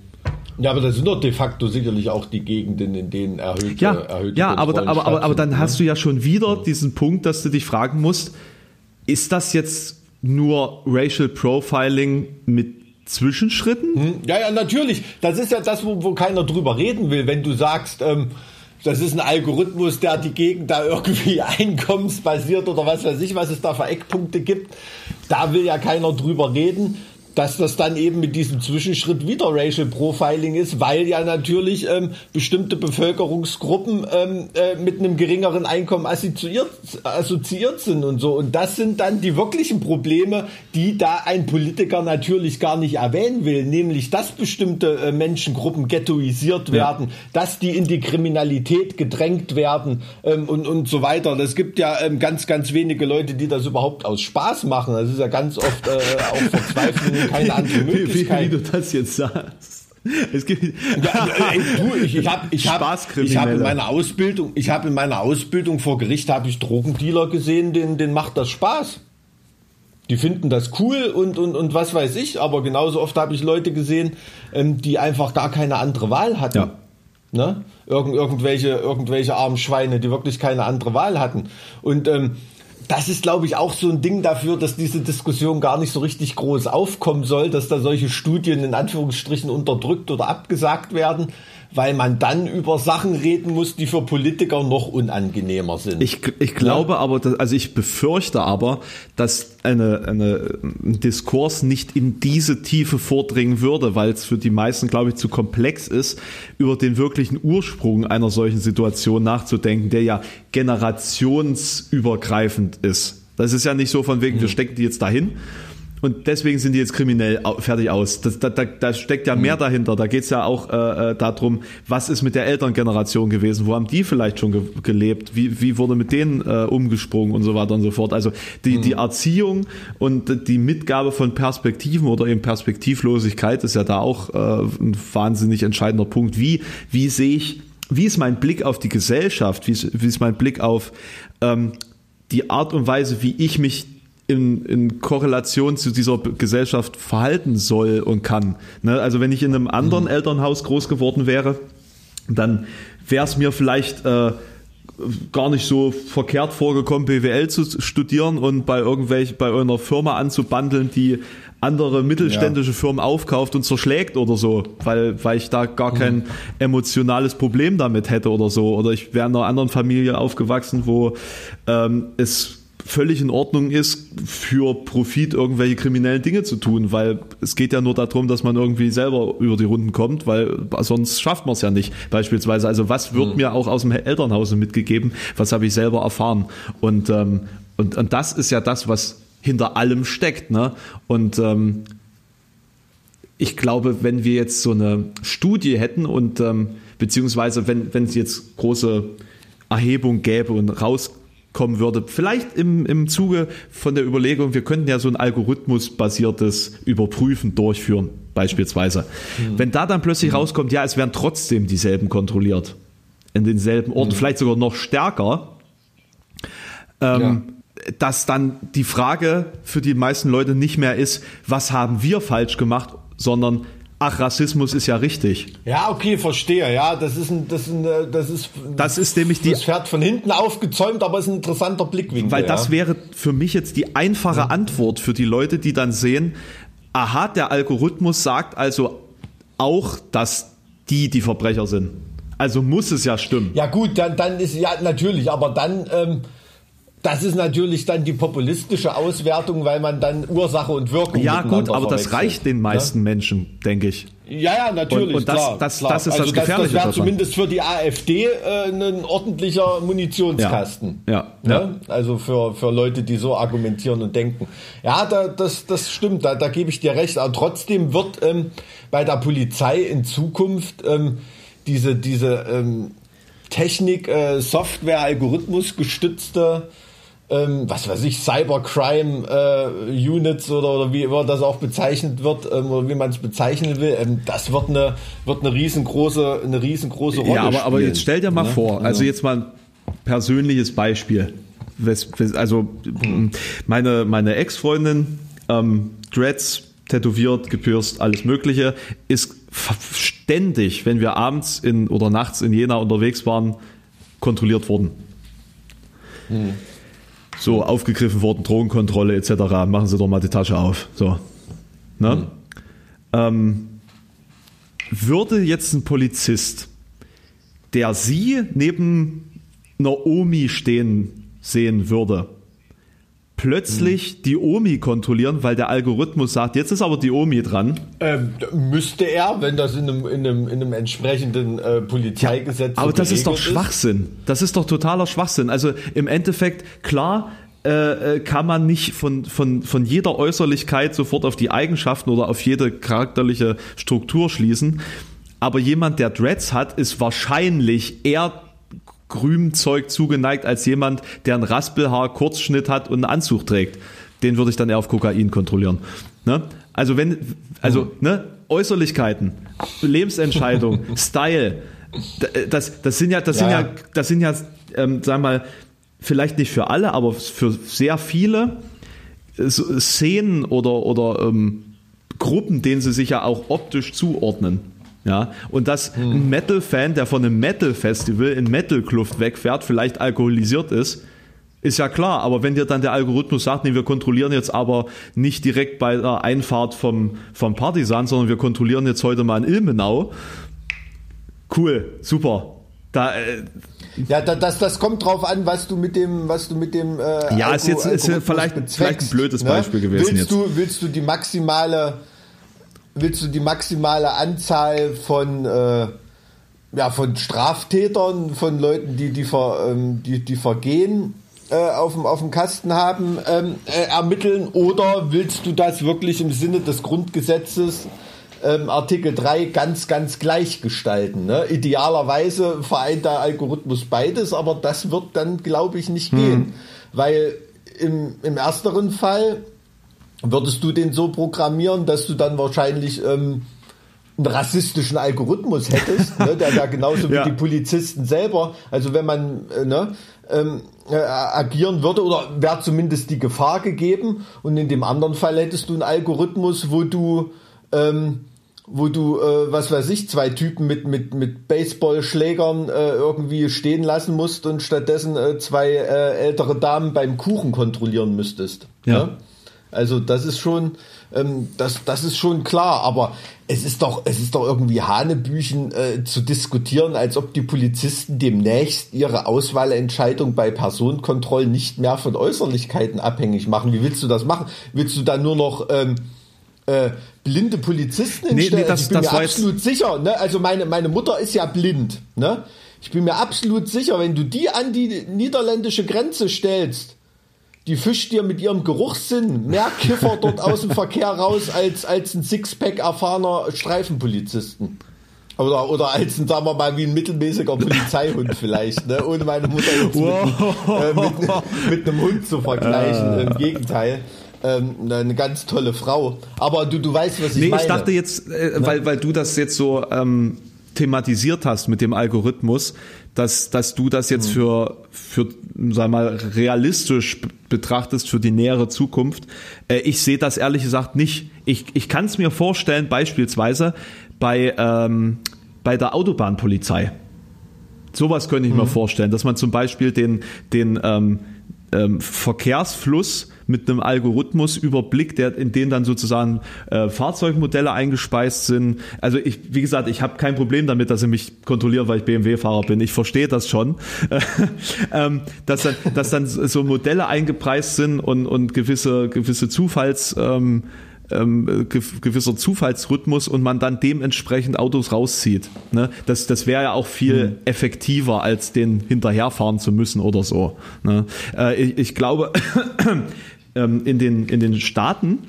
Speaker 2: Ja, aber das sind doch de facto sicherlich auch die Gegenden, in denen erhöhte
Speaker 1: Ja, erhöhte ja aber, aber, aber, aber dann ne? hast du ja schon wieder ja. diesen Punkt, dass du dich fragen musst, ist das jetzt nur Racial Profiling mit Zwischenschritten? Hm,
Speaker 2: ja, ja, natürlich. Das ist ja das, wo, wo keiner drüber reden will. Wenn du sagst, ähm, das ist ein Algorithmus, der die Gegend da irgendwie einkommensbasiert oder was weiß ich, was es da für Eckpunkte gibt, da will ja keiner drüber reden dass das dann eben mit diesem Zwischenschritt wieder Racial Profiling ist, weil ja natürlich ähm, bestimmte Bevölkerungsgruppen ähm, äh, mit einem geringeren Einkommen assoziiert, assoziiert sind und so. Und das sind dann die wirklichen Probleme, die da ein Politiker natürlich gar nicht erwähnen will, nämlich dass bestimmte äh, Menschengruppen ghettoisiert werden, ja. dass die in die Kriminalität gedrängt werden ähm, und, und so weiter. Das gibt ja ähm, ganz, ganz wenige Leute, die das überhaupt aus Spaß machen. Das ist ja ganz oft äh, auch Verzweiflung keine andere Möglichkeit.
Speaker 1: Wie, wie, wie du das jetzt sagst.
Speaker 2: Es gibt ja, ey, du, ich, ich habe ich hab, ich hab in meiner Ausbildung, ich habe in meiner Ausbildung vor Gericht habe ich Drogendealer gesehen, denen, denen macht das Spaß. Die finden das cool und, und, und was weiß ich, aber genauso oft habe ich Leute gesehen, ähm, die einfach gar keine andere Wahl hatten. Ja. Ne? Irgend, irgendwelche, irgendwelche armen Schweine, die wirklich keine andere Wahl hatten. Und ähm, das ist, glaube ich, auch so ein Ding dafür, dass diese Diskussion gar nicht so richtig groß aufkommen soll, dass da solche Studien in Anführungsstrichen unterdrückt oder abgesagt werden weil man dann über Sachen reden muss, die für Politiker noch unangenehmer sind.
Speaker 1: Ich, ich glaube ja? aber, dass, also ich befürchte aber, dass eine, eine, ein Diskurs nicht in diese Tiefe vordringen würde, weil es für die meisten, glaube ich, zu komplex ist, über den wirklichen Ursprung einer solchen Situation nachzudenken, der ja generationsübergreifend ist. Das ist ja nicht so von wegen, wir stecken die jetzt dahin, und deswegen sind die jetzt kriminell fertig aus. Das, da, da, da steckt ja mehr mhm. dahinter. Da geht's ja auch äh, äh, darum, was ist mit der Elterngeneration gewesen? Wo haben die vielleicht schon ge gelebt? Wie, wie wurde mit denen äh, umgesprungen und so weiter und so fort? Also die, mhm. die Erziehung und die Mitgabe von Perspektiven oder eben Perspektivlosigkeit ist ja da auch äh, ein wahnsinnig entscheidender Punkt. Wie, wie sehe ich, wie ist mein Blick auf die Gesellschaft? Wie ist, wie ist mein Blick auf ähm, die Art und Weise, wie ich mich in, in Korrelation zu dieser Gesellschaft verhalten soll und kann. Ne? Also wenn ich in einem anderen mhm. Elternhaus groß geworden wäre, dann wäre es mir vielleicht äh, gar nicht so verkehrt vorgekommen, BWL zu studieren und bei irgendwelch, bei einer Firma anzubandeln, die andere mittelständische ja. Firmen aufkauft und zerschlägt oder so, weil, weil ich da gar kein mhm. emotionales Problem damit hätte oder so. Oder ich wäre in einer anderen Familie aufgewachsen, wo ähm, es völlig in Ordnung ist, für Profit irgendwelche kriminellen Dinge zu tun, weil es geht ja nur darum, dass man irgendwie selber über die Runden kommt, weil sonst schafft man es ja nicht. Beispielsweise, also was wird mhm. mir auch aus dem Elternhause mitgegeben, was habe ich selber erfahren? Und, ähm, und, und das ist ja das, was hinter allem steckt. Ne? Und ähm, ich glaube, wenn wir jetzt so eine Studie hätten und ähm, beziehungsweise wenn, wenn es jetzt große Erhebung gäbe und raus kommen würde. Vielleicht im, im Zuge von der Überlegung, wir könnten ja so ein algorithmusbasiertes Überprüfen durchführen, beispielsweise. Mhm. Wenn da dann plötzlich mhm. rauskommt, ja, es werden trotzdem dieselben kontrolliert. In denselben Orten, mhm. vielleicht sogar noch stärker. Ähm, ja dass dann die Frage für die meisten Leute nicht mehr ist, was haben wir falsch gemacht, sondern ach, Rassismus ist ja richtig.
Speaker 2: Ja, okay, verstehe. Ja, das ist ein, das ist ein, äh, das ist,
Speaker 1: das ist nämlich die.
Speaker 2: Das Pferd von hinten aufgezäumt, aber ist ein interessanter Blickwinkel.
Speaker 1: Weil das ja. wäre für mich jetzt die einfache ja. Antwort für die Leute, die dann sehen, aha, der Algorithmus sagt also auch, dass die die Verbrecher sind. Also muss es ja stimmen.
Speaker 2: Ja gut, dann, dann ist ja natürlich, aber dann, ähm, das ist natürlich dann die populistische Auswertung, weil man dann Ursache und Wirkung
Speaker 1: Ja, gut, aber das reicht den meisten ja? Menschen, denke ich.
Speaker 2: Ja, ja, natürlich. Und,
Speaker 1: und das,
Speaker 2: klar,
Speaker 1: das,
Speaker 2: klar.
Speaker 1: das ist also das Gefährliche.
Speaker 2: Das, das wäre zumindest für die AfD äh, ein ordentlicher Munitionskasten.
Speaker 1: Ja. ja, ja.
Speaker 2: Also für, für Leute, die so argumentieren und denken. Ja, da, das, das stimmt, da, da gebe ich dir recht. Aber trotzdem wird ähm, bei der Polizei in Zukunft ähm, diese, diese ähm, Technik, äh, Software, Algorithmus gestützte ähm, was weiß ich, Cybercrime äh, Units oder, oder wie immer das auch bezeichnet wird ähm, oder wie man es bezeichnen will, ähm, das wird eine wird eine riesengroße eine riesengroße Rolle
Speaker 1: Ja, aber,
Speaker 2: spielen,
Speaker 1: aber jetzt stell dir mal ne? vor, also jetzt mal ein persönliches Beispiel. Also meine meine Ex-Freundin ähm, Dreads tätowiert, gepürst, alles Mögliche, ist ständig, wenn wir abends in oder nachts in Jena unterwegs waren, kontrolliert worden. Hm so aufgegriffen worden, Drogenkontrolle etc. Machen Sie doch mal die Tasche auf. So. Ne? Mhm. Ähm, würde jetzt ein Polizist, der Sie neben einer Omi stehen sehen würde, plötzlich mhm. die Omi kontrollieren, weil der Algorithmus sagt, jetzt ist aber die Omi dran.
Speaker 2: Ähm, müsste er, wenn das in einem, in einem, in einem entsprechenden äh, Polizeigesetz.
Speaker 1: Ja, aber das ist doch Schwachsinn. Ist. Das ist doch totaler Schwachsinn. Also im Endeffekt, klar, äh, äh, kann man nicht von, von, von jeder Äußerlichkeit sofort auf die Eigenschaften oder auf jede charakterliche Struktur schließen. Aber jemand, der Dreads hat, ist wahrscheinlich eher Grümzeug zugeneigt als jemand, der ein Raspelhaar, Kurzschnitt hat und einen Anzug trägt. Den würde ich dann eher auf Kokain kontrollieren. Ne? Also wenn, also mhm. ne, Äußerlichkeiten, Lebensentscheidung, Style, das, das sind ja, das ja. sind ja, das sind ja, ähm, sag mal, vielleicht nicht für alle, aber für sehr viele Szenen oder, oder ähm, Gruppen, denen sie sich ja auch optisch zuordnen. Ja, und dass hm. ein Metal-Fan, der von einem Metal-Festival in Metal-Kluft wegfährt, vielleicht alkoholisiert ist, ist ja klar. Aber wenn dir dann der Algorithmus sagt, nee, wir kontrollieren jetzt aber nicht direkt bei der Einfahrt vom, vom Partisan, sondern wir kontrollieren jetzt heute mal in Ilmenau. Cool, super. Da, äh,
Speaker 2: ja, das, das kommt drauf an, was du mit dem, was du mit dem.
Speaker 1: Äh, ja, ist jetzt ist vielleicht, vielleicht ein blödes ne? Beispiel gewesen
Speaker 2: willst
Speaker 1: jetzt.
Speaker 2: Du, willst du die maximale willst du die maximale Anzahl von, äh, ja, von Straftätern, von Leuten, die die, ver, ähm, die, die Vergehen äh, auf, dem, auf dem Kasten haben, ähm, äh, ermitteln? Oder willst du das wirklich im Sinne des Grundgesetzes ähm, Artikel 3 ganz, ganz gleich gestalten? Ne? Idealerweise vereint der Algorithmus beides, aber das wird dann, glaube ich, nicht hm. gehen. Weil im, im ersteren Fall würdest du den so programmieren, dass du dann wahrscheinlich ähm, einen rassistischen Algorithmus hättest, ne, der da genauso ja. wie die Polizisten selber, also wenn man äh, ne, ähm, äh, agieren würde oder wäre zumindest die Gefahr gegeben und in dem anderen Fall hättest du einen Algorithmus, wo du ähm, wo du, äh, was weiß ich, zwei Typen mit, mit, mit Baseballschlägern äh, irgendwie stehen lassen musst und stattdessen äh, zwei äh, ältere Damen beim Kuchen kontrollieren müsstest. Ja. ja? Ne? Also das ist schon, ähm, das, das ist schon klar, aber es ist doch, es ist doch irgendwie Hanebüchen äh, zu diskutieren, als ob die Polizisten demnächst ihre Auswahlentscheidung bei Personenkontrollen nicht mehr von Äußerlichkeiten abhängig machen. Wie willst du das machen? Willst du dann nur noch ähm, äh, blinde Polizisten?
Speaker 1: Nee, nee, das,
Speaker 2: ich bin
Speaker 1: das
Speaker 2: mir absolut sicher. Ne? Also meine, meine Mutter ist ja blind. Ne? Ich bin mir absolut sicher, wenn du die an die niederländische Grenze stellst, die fischt dir mit ihrem Geruchssinn mehr Kiffer dort aus dem Verkehr raus als, als ein Sixpack erfahrener Streifenpolizisten. Oder, oder als ein, sagen wir mal, wie ein mittelmäßiger Polizeihund vielleicht, ne? ohne meine Mutter jetzt mit, äh, mit, mit, einem Hund zu vergleichen. Im Gegenteil. Ähm, eine ganz tolle Frau. Aber du, du weißt, was ich nee, meine.
Speaker 1: ich dachte jetzt, äh, weil, weil du das jetzt so ähm, thematisiert hast mit dem Algorithmus, dass, dass du das jetzt mhm. für, für, sag mal, realistisch betrachtest für die nähere Zukunft. Äh, ich sehe das ehrlich gesagt nicht. Ich, ich kann es mir vorstellen, beispielsweise bei, ähm, bei der Autobahnpolizei. Sowas könnte ich mhm. mir vorstellen, dass man zum Beispiel den, den ähm, ähm, Verkehrsfluss mit einem Algorithmus überblickt, der, in den dann sozusagen äh, Fahrzeugmodelle eingespeist sind. Also ich, wie gesagt, ich habe kein Problem damit, dass sie mich kontrollieren, weil ich BMW-Fahrer bin. Ich verstehe das schon. ähm, dass, dann, dass dann so Modelle eingepreist sind und, und gewisse, gewisse Zufalls... Ähm, ähm, gewisser Zufallsrhythmus und man dann dementsprechend Autos rauszieht. Ne? Das, das wäre ja auch viel mhm. effektiver, als den hinterherfahren zu müssen oder so. Ne? Äh, ich, ich, glaube, ähm, in, den, in den Staaten,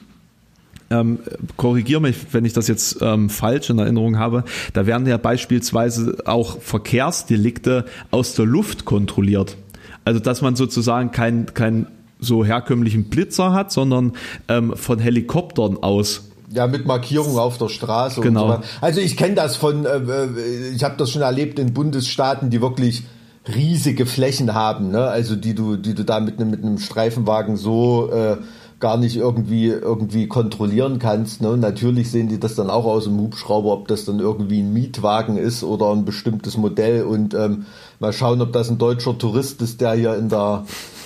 Speaker 1: ähm, korrigiere mich, wenn ich das jetzt ähm, falsch in Erinnerung habe, da werden ja beispielsweise auch Verkehrsdelikte aus der Luft kontrolliert. Also dass man sozusagen kein, kein so herkömmlichen Blitzer hat, sondern ähm, von Helikoptern aus
Speaker 2: ja, mit Markierung auf der Straße.
Speaker 1: Genau.
Speaker 2: So. Also ich kenne das von, äh, äh ich habe das schon erlebt in Bundesstaaten, die wirklich riesige Flächen haben, ne? Also die du, die du da mit einem mit einem Streifenwagen so äh, gar nicht irgendwie irgendwie kontrollieren kannst. Ne? Natürlich sehen die das dann auch aus dem Hubschrauber, ob das dann irgendwie ein Mietwagen ist oder ein bestimmtes Modell. Und ähm, mal schauen, ob das ein deutscher Tourist ist, der hier in der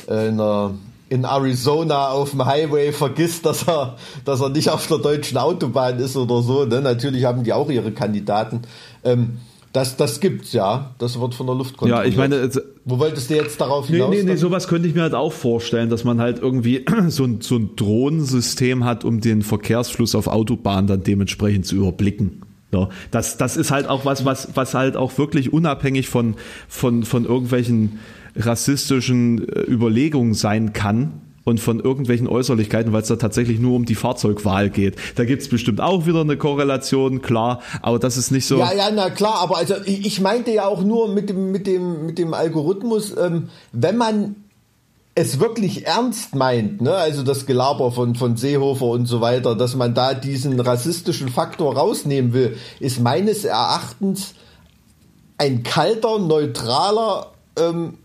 Speaker 2: äh, in der in Arizona auf dem Highway vergisst, dass er, dass er nicht auf der deutschen Autobahn ist oder so. Ne? Natürlich haben die auch ihre Kandidaten. Ähm, das, das gibt's ja. Das wird von der Luft
Speaker 1: kontrolliert. Ja, ich meine,
Speaker 2: wo wolltest du jetzt darauf hinaus?
Speaker 1: Nee, nee, nee, sowas könnte ich mir halt auch vorstellen, dass man halt irgendwie so ein, so ein Drohnensystem hat, um den Verkehrsfluss auf Autobahnen dann dementsprechend zu überblicken. Ja, das, das ist halt auch was, was, was halt auch wirklich unabhängig von, von, von irgendwelchen rassistischen äh, Überlegungen sein kann und von irgendwelchen Äußerlichkeiten, weil es da tatsächlich nur um die Fahrzeugwahl geht. Da gibt es bestimmt auch wieder eine Korrelation, klar, aber das ist nicht so.
Speaker 2: Ja, ja, na klar, aber also ich meinte ja auch nur mit dem, mit dem, mit dem Algorithmus, ähm, wenn man es wirklich ernst meint, ne, also das Gelaber von, von Seehofer und so weiter, dass man da diesen rassistischen Faktor rausnehmen will, ist meines Erachtens ein kalter, neutraler ähm,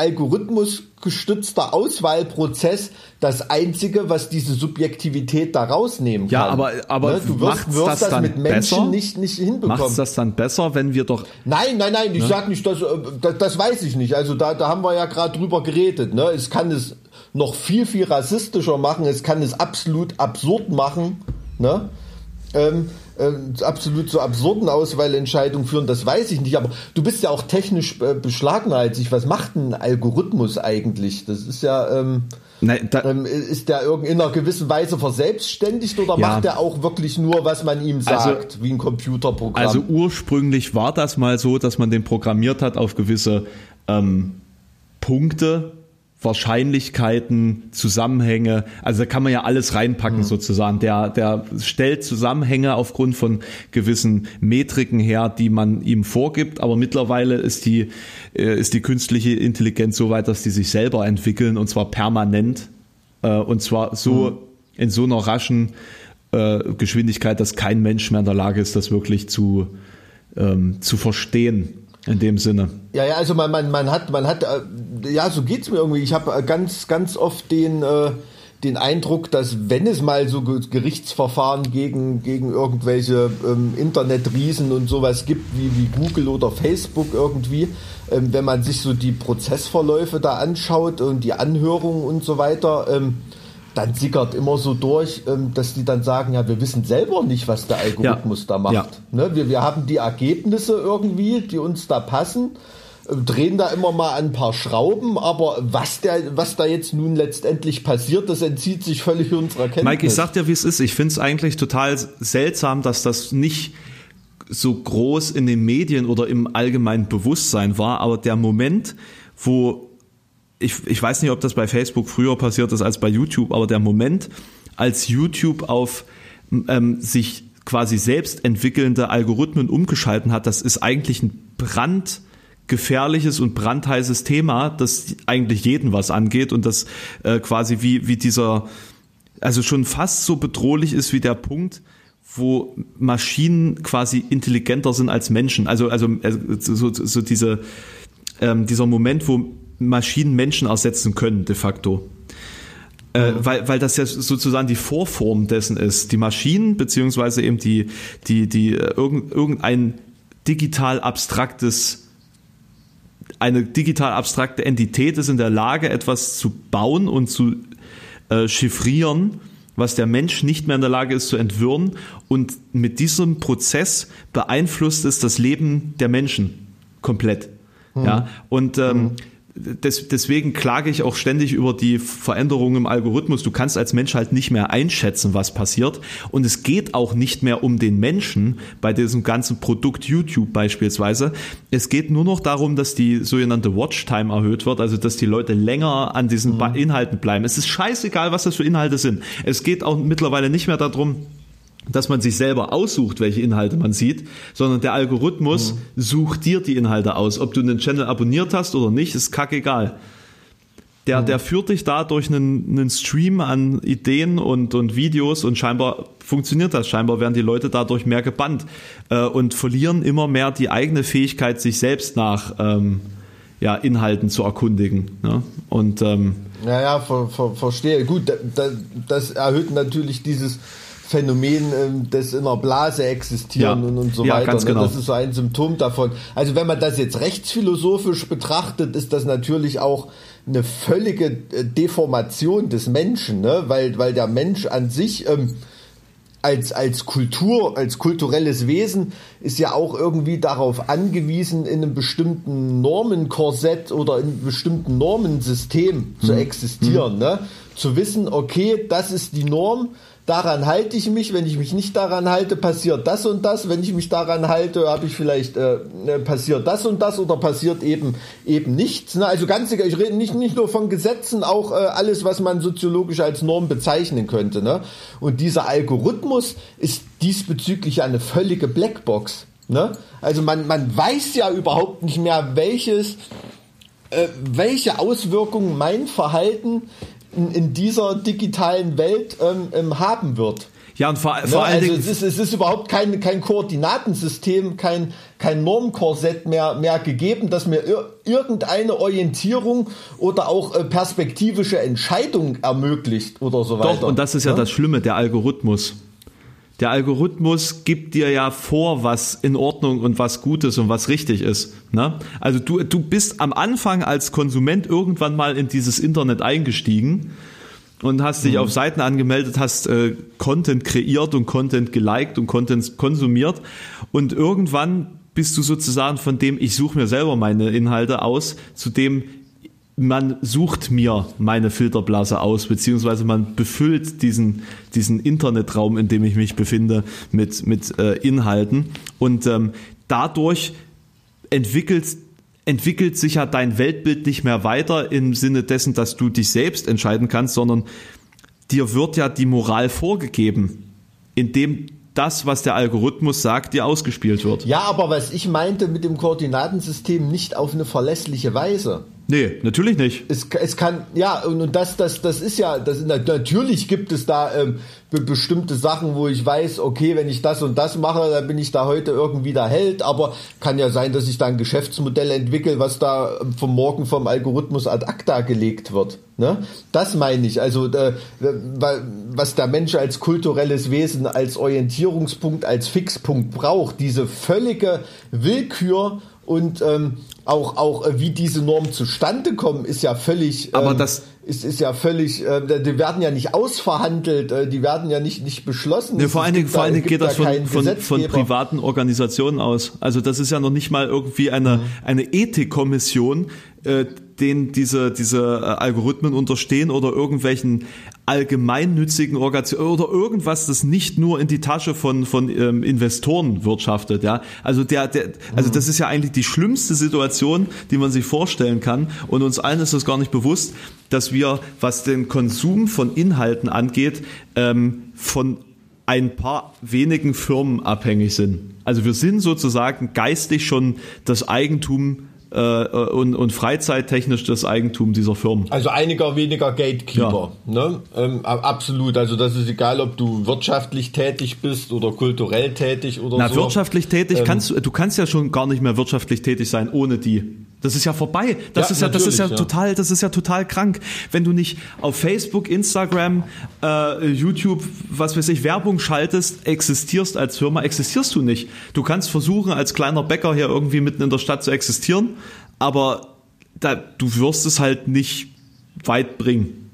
Speaker 2: algorithmusgestützter Auswahlprozess das einzige, was diese Subjektivität da rausnehmen kann.
Speaker 1: Ja, aber, aber
Speaker 2: ne? du wirst, wirst das, das mit Menschen besser? nicht, nicht hinbekommen. Macht
Speaker 1: das dann besser, wenn wir doch...
Speaker 2: Nein, nein, nein, ich ne? sag nicht, das, äh, das, das weiß ich nicht. Also da, da haben wir ja gerade drüber geredet. Ne? Es kann es noch viel, viel rassistischer machen. Es kann es absolut absurd machen. Ne? Ähm, äh, absolut zu absurden Auswahlentscheidungen führen, das weiß ich nicht. Aber du bist ja auch technisch äh, ich. Was macht ein Algorithmus eigentlich? Das ist ja. Ähm, Nein, da, ähm, ist der in einer gewissen Weise verselbstständigt oder ja. macht er auch wirklich nur, was man ihm sagt, also, wie ein Computerprogramm?
Speaker 1: Also ursprünglich war das mal so, dass man den programmiert hat auf gewisse ähm, Punkte, Wahrscheinlichkeiten, Zusammenhänge, also da kann man ja alles reinpacken mhm. sozusagen. Der, der stellt Zusammenhänge aufgrund von gewissen Metriken her, die man ihm vorgibt, aber mittlerweile ist die, äh, ist die künstliche Intelligenz so weit, dass die sich selber entwickeln und zwar permanent äh, und zwar so mhm. in so einer raschen äh, Geschwindigkeit, dass kein Mensch mehr in der Lage ist, das wirklich zu, ähm, zu verstehen in dem Sinne.
Speaker 2: Ja, ja, also man, man, man hat, man hat, äh, ja, so geht's mir irgendwie. Ich habe äh, ganz, ganz oft den, äh, den Eindruck, dass wenn es mal so Gerichtsverfahren gegen, gegen irgendwelche ähm, Internetriesen und sowas gibt, wie, wie Google oder Facebook irgendwie, ähm, wenn man sich so die Prozessverläufe da anschaut und die Anhörungen und so weiter, ähm, dann sickert immer so durch, ähm, dass die dann sagen, ja, wir wissen selber nicht, was der Algorithmus ja. da macht. Ja. Ne? Wir, wir haben die Ergebnisse irgendwie, die uns da passen, äh, drehen da immer mal ein paar Schrauben, aber was, der, was da jetzt nun letztendlich passiert, das entzieht sich völlig unserer Kenntnis.
Speaker 1: Mike, ich sag dir, wie es ist. Ich finde es eigentlich total seltsam, dass das nicht so groß in den Medien oder im allgemeinen Bewusstsein war, aber der Moment, wo ich, ich weiß nicht, ob das bei Facebook früher passiert ist als bei YouTube, aber der Moment, als YouTube auf ähm, sich quasi selbst entwickelnde Algorithmen umgeschalten hat, das ist eigentlich ein brandgefährliches und brandheißes Thema, das eigentlich jeden was angeht und das äh, quasi wie, wie dieser, also schon fast so bedrohlich ist wie der Punkt, wo Maschinen quasi intelligenter sind als Menschen. Also, also, also so, so diese, ähm, dieser Moment, wo Maschinen Menschen ersetzen können, de facto. Äh, mhm. weil, weil das ja sozusagen die Vorform dessen ist. Die Maschinen, beziehungsweise eben die, die, die, äh, irgendein digital abstraktes, eine digital abstrakte Entität ist in der Lage, etwas zu bauen und zu äh, chiffrieren, was der Mensch nicht mehr in der Lage ist zu entwirren. Und mit diesem Prozess beeinflusst es das Leben der Menschen komplett. Mhm. Ja, und ähm, mhm des, deswegen klage ich auch ständig über die Veränderungen im Algorithmus. Du kannst als Mensch halt nicht mehr einschätzen, was passiert. Und es geht auch nicht mehr um den Menschen bei diesem ganzen Produkt YouTube beispielsweise. Es geht nur noch darum, dass die sogenannte Watchtime erhöht wird, also dass die Leute länger an diesen mhm. Inhalten bleiben. Es ist scheißegal, was das für Inhalte sind. Es geht auch mittlerweile nicht mehr darum, dass man sich selber aussucht, welche Inhalte man sieht, sondern der Algorithmus mhm. sucht dir die Inhalte aus. Ob du einen Channel abonniert hast oder nicht, ist kackegal. Der, mhm. der führt dich da durch einen, einen Stream an Ideen und, und Videos und scheinbar funktioniert das. Scheinbar werden die Leute dadurch mehr gebannt äh, und verlieren immer mehr die eigene Fähigkeit, sich selbst nach ähm, ja, Inhalten zu erkundigen. Ne? Und ähm,
Speaker 2: ja, ja, ver, ver, verstehe. Gut, das, das erhöht natürlich dieses Phänomen ähm, des in einer Blase existieren ja. und, und so ja, weiter. Ganz ne? genau. Das ist so ein Symptom davon. Also wenn man das jetzt rechtsphilosophisch betrachtet, ist das natürlich auch eine völlige äh, Deformation des Menschen, ne? weil, weil der Mensch an sich ähm, als, als Kultur, als kulturelles Wesen ist ja auch irgendwie darauf angewiesen, in einem bestimmten Normenkorsett oder in einem bestimmten Normensystem hm. zu existieren. Hm. Ne? Zu wissen, okay, das ist die Norm, daran halte ich mich, wenn ich mich nicht daran halte, passiert das und das, wenn ich mich daran halte, habe ich vielleicht äh, äh, passiert das und das oder passiert eben eben nichts. Ne? Also ganz egal, ich rede nicht, nicht nur von Gesetzen, auch äh, alles, was man soziologisch als Norm bezeichnen könnte. Ne? Und dieser Algorithmus ist diesbezüglich eine völlige Blackbox. Ne? Also man, man weiß ja überhaupt nicht mehr, welches, äh, welche Auswirkungen mein Verhalten in, in dieser digitalen Welt ähm, ähm, haben wird.
Speaker 1: Ja, und vor, vor ne? allen also Dingen.
Speaker 2: Es ist, es ist überhaupt kein, kein Koordinatensystem, kein, kein Normkorsett mehr, mehr gegeben, das mir ir irgendeine Orientierung oder auch äh, perspektivische Entscheidung ermöglicht oder so weiter.
Speaker 1: Doch, und das ist ja, ja? das Schlimme, der Algorithmus. Der Algorithmus gibt dir ja vor, was in Ordnung und was gut ist und was richtig ist. Ne? Also du, du bist am Anfang als Konsument irgendwann mal in dieses Internet eingestiegen und hast dich mhm. auf Seiten angemeldet, hast äh, Content kreiert und Content geliked und Content konsumiert und irgendwann bist du sozusagen von dem, ich suche mir selber meine Inhalte aus, zu dem, man sucht mir meine Filterblase aus, beziehungsweise man befüllt diesen, diesen Internetraum, in dem ich mich befinde, mit, mit äh, Inhalten. Und ähm, dadurch entwickelt, entwickelt sich ja dein Weltbild nicht mehr weiter im Sinne dessen, dass du dich selbst entscheiden kannst, sondern dir wird ja die Moral vorgegeben, indem das, was der Algorithmus sagt, dir ausgespielt wird.
Speaker 2: Ja, aber was ich meinte mit dem Koordinatensystem nicht auf eine verlässliche Weise.
Speaker 1: Nee, natürlich nicht.
Speaker 2: Es, es kann, ja, und, das, das, das ist ja, das, natürlich gibt es da ähm, be bestimmte Sachen, wo ich weiß, okay, wenn ich das und das mache, dann bin ich da heute irgendwie der Held, aber kann ja sein, dass ich da ein Geschäftsmodell entwickle, was da vom Morgen vom Algorithmus ad acta gelegt wird. Ne? Das meine ich. Also, äh, was der Mensch als kulturelles Wesen, als Orientierungspunkt, als Fixpunkt braucht, diese völlige Willkür und ähm, auch auch äh, wie diese Normen zustande kommen, ist ja völlig.
Speaker 1: Aber ähm, das
Speaker 2: ist, ist ja völlig, äh, die werden ja nicht ausverhandelt, äh, die werden ja nicht, nicht beschlossen.
Speaker 1: Nee, vor allen Dingen, vor allen Dingen geht das von, von, von, privaten Organisationen aus. Also das ist ja noch nicht mal irgendwie eine, mhm. eine Ethikkommission, äh, denen diese, diese äh, Algorithmen unterstehen oder irgendwelchen allgemeinnützigen Organisationen oder irgendwas, das nicht nur in die Tasche von, von ähm, Investoren wirtschaftet. Ja? Also, der, der, also mhm. das ist ja eigentlich die schlimmste Situation, die man sich vorstellen kann. Und uns allen ist das gar nicht bewusst, dass wir, was den Konsum von Inhalten angeht, ähm, von ein paar wenigen Firmen abhängig sind. Also wir sind sozusagen geistig schon das Eigentum äh, und, und freizeittechnisch das Eigentum dieser Firmen.
Speaker 2: Also einiger weniger Gatekeeper. Ja. Ne? Ähm, absolut. Also das ist egal, ob du wirtschaftlich tätig bist oder kulturell tätig oder
Speaker 1: Na,
Speaker 2: so.
Speaker 1: wirtschaftlich tätig ähm, kannst du kannst ja schon gar nicht mehr wirtschaftlich tätig sein ohne die. Das ist ja vorbei. Das ja, ist ja, das ist ja, ja, total, das ist ja total krank. Wenn du nicht auf Facebook, Instagram, äh, YouTube, was weiß ich, Werbung schaltest, existierst als Firma, existierst du nicht. Du kannst versuchen, als kleiner Bäcker hier irgendwie mitten in der Stadt zu existieren, aber da, du wirst es halt nicht weit bringen.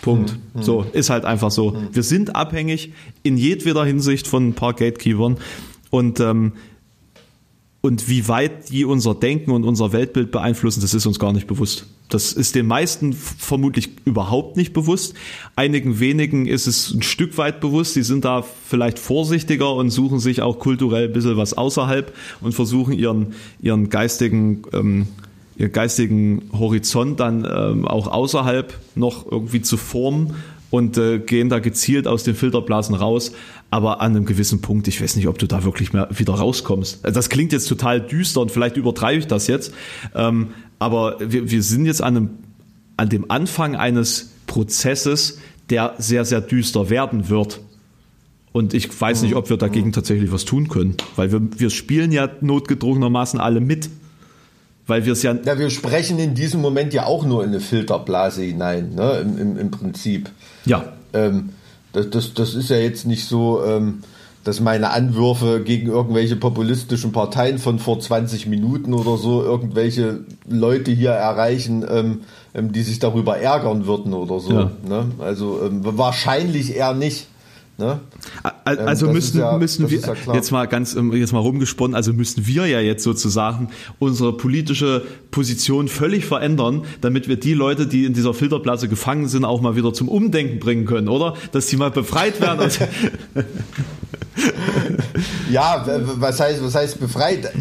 Speaker 1: Punkt. Mhm. So, ist halt einfach so. Mhm. Wir sind abhängig in jedweder Hinsicht von ein paar Gatekeepern. Und ähm, und wie weit die unser Denken und unser Weltbild beeinflussen, das ist uns gar nicht bewusst. Das ist den meisten vermutlich überhaupt nicht bewusst. Einigen wenigen ist es ein Stück weit bewusst. Die sind da vielleicht vorsichtiger und suchen sich auch kulturell ein bisschen was außerhalb und versuchen ihren, ihren geistigen, ähm, ihren geistigen Horizont dann ähm, auch außerhalb noch irgendwie zu formen und äh, gehen da gezielt aus den Filterblasen raus. Aber an einem gewissen Punkt, ich weiß nicht, ob du da wirklich mehr wieder rauskommst. Das klingt jetzt total düster und vielleicht übertreibe ich das jetzt. Ähm, aber wir, wir sind jetzt an, einem, an dem Anfang eines Prozesses, der sehr, sehr düster werden wird. Und ich weiß nicht, ob wir dagegen tatsächlich was tun können, weil wir, wir spielen ja notgedrungenermaßen alle mit. Weil wir es ja.
Speaker 2: Ja, wir sprechen in diesem Moment ja auch nur in eine Filterblase hinein, ne? Im, im, im Prinzip.
Speaker 1: Ja.
Speaker 2: Ähm, das, das, das ist ja jetzt nicht so, ähm, dass meine Anwürfe gegen irgendwelche populistischen Parteien von vor 20 Minuten oder so irgendwelche Leute hier erreichen, ähm, ähm, die sich darüber ärgern würden oder so. Ja. Ne? Also ähm, wahrscheinlich eher nicht. Ne?
Speaker 1: Also ähm, müssen, ja, müssen wir ja jetzt mal ganz ähm, jetzt mal rumgesponnen, also müssen wir ja jetzt sozusagen unsere politische Position völlig verändern, damit wir die Leute, die in dieser Filterblase gefangen sind, auch mal wieder zum Umdenken bringen können, oder? Dass sie mal befreit werden.
Speaker 2: ja, was heißt, was heißt befreit?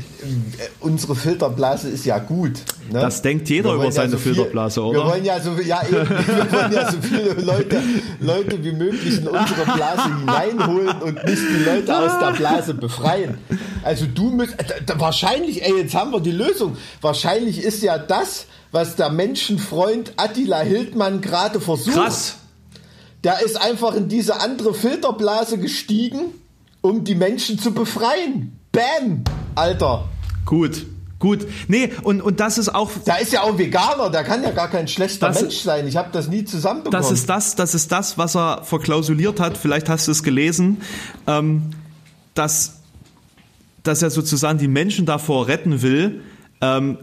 Speaker 2: Unsere Filterblase ist ja gut.
Speaker 1: Ne? Das denkt jeder über seine ja so viel, Filterblase, oder?
Speaker 2: Wir wollen ja so, ja, eben, wir wollen ja so viele Leute, Leute wie möglich in unsere Blase hineinholen und nicht die Leute aus der Blase befreien. Also du müsst, wahrscheinlich, ey, jetzt haben wir die Lösung. Wahrscheinlich ist ja das, was der Menschenfreund Attila Hildmann gerade versucht.
Speaker 1: Krass.
Speaker 2: Der ist einfach in diese andere Filterblase gestiegen um die Menschen zu befreien. Bam! Alter.
Speaker 1: Gut. Gut, nee, und, und das ist auch.
Speaker 2: Da ist ja auch Veganer, der kann ja gar kein schlechter Mensch sein. Ich habe das nie zusammenbekommen.
Speaker 1: Das ist das, das ist das, was er verklausuliert hat. Vielleicht hast du es gelesen, ähm, dass, dass er sozusagen die Menschen davor retten will, ähm,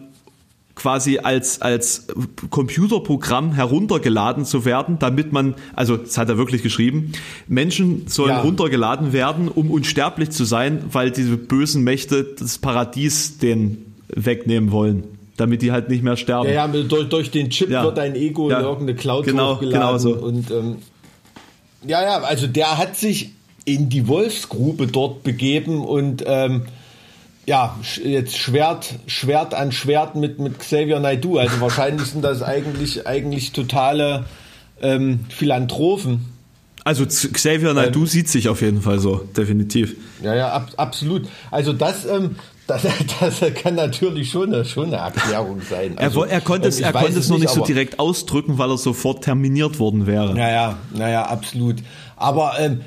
Speaker 1: quasi als, als Computerprogramm heruntergeladen zu werden, damit man, also das hat er wirklich geschrieben, Menschen sollen ja. runtergeladen werden, um unsterblich zu sein, weil diese bösen Mächte das Paradies den wegnehmen wollen damit die halt nicht mehr sterben.
Speaker 2: Ja, ja durch, durch den Chip ja. wird dein Ego ja. in irgendeine Cloud
Speaker 1: genau, hochgeladen. Genau so.
Speaker 2: Und ähm, ja, ja, also der hat sich in die Wolfsgrube dort begeben und ähm, ja, jetzt Schwert, Schwert an Schwert mit, mit Xavier Naidoo. Also wahrscheinlich sind das eigentlich, eigentlich totale ähm, Philanthropen.
Speaker 1: Also Xavier Naidoo ähm, sieht sich auf jeden Fall so, definitiv.
Speaker 2: Ja, ja, ab, absolut. Also das, ähm, das, das kann natürlich schon eine, schon eine Erklärung sein.
Speaker 1: Also, er, er konnte es, er konnte es noch nicht so direkt ausdrücken, weil er sofort terminiert worden wäre.
Speaker 2: Naja, naja, absolut. Aber ähm,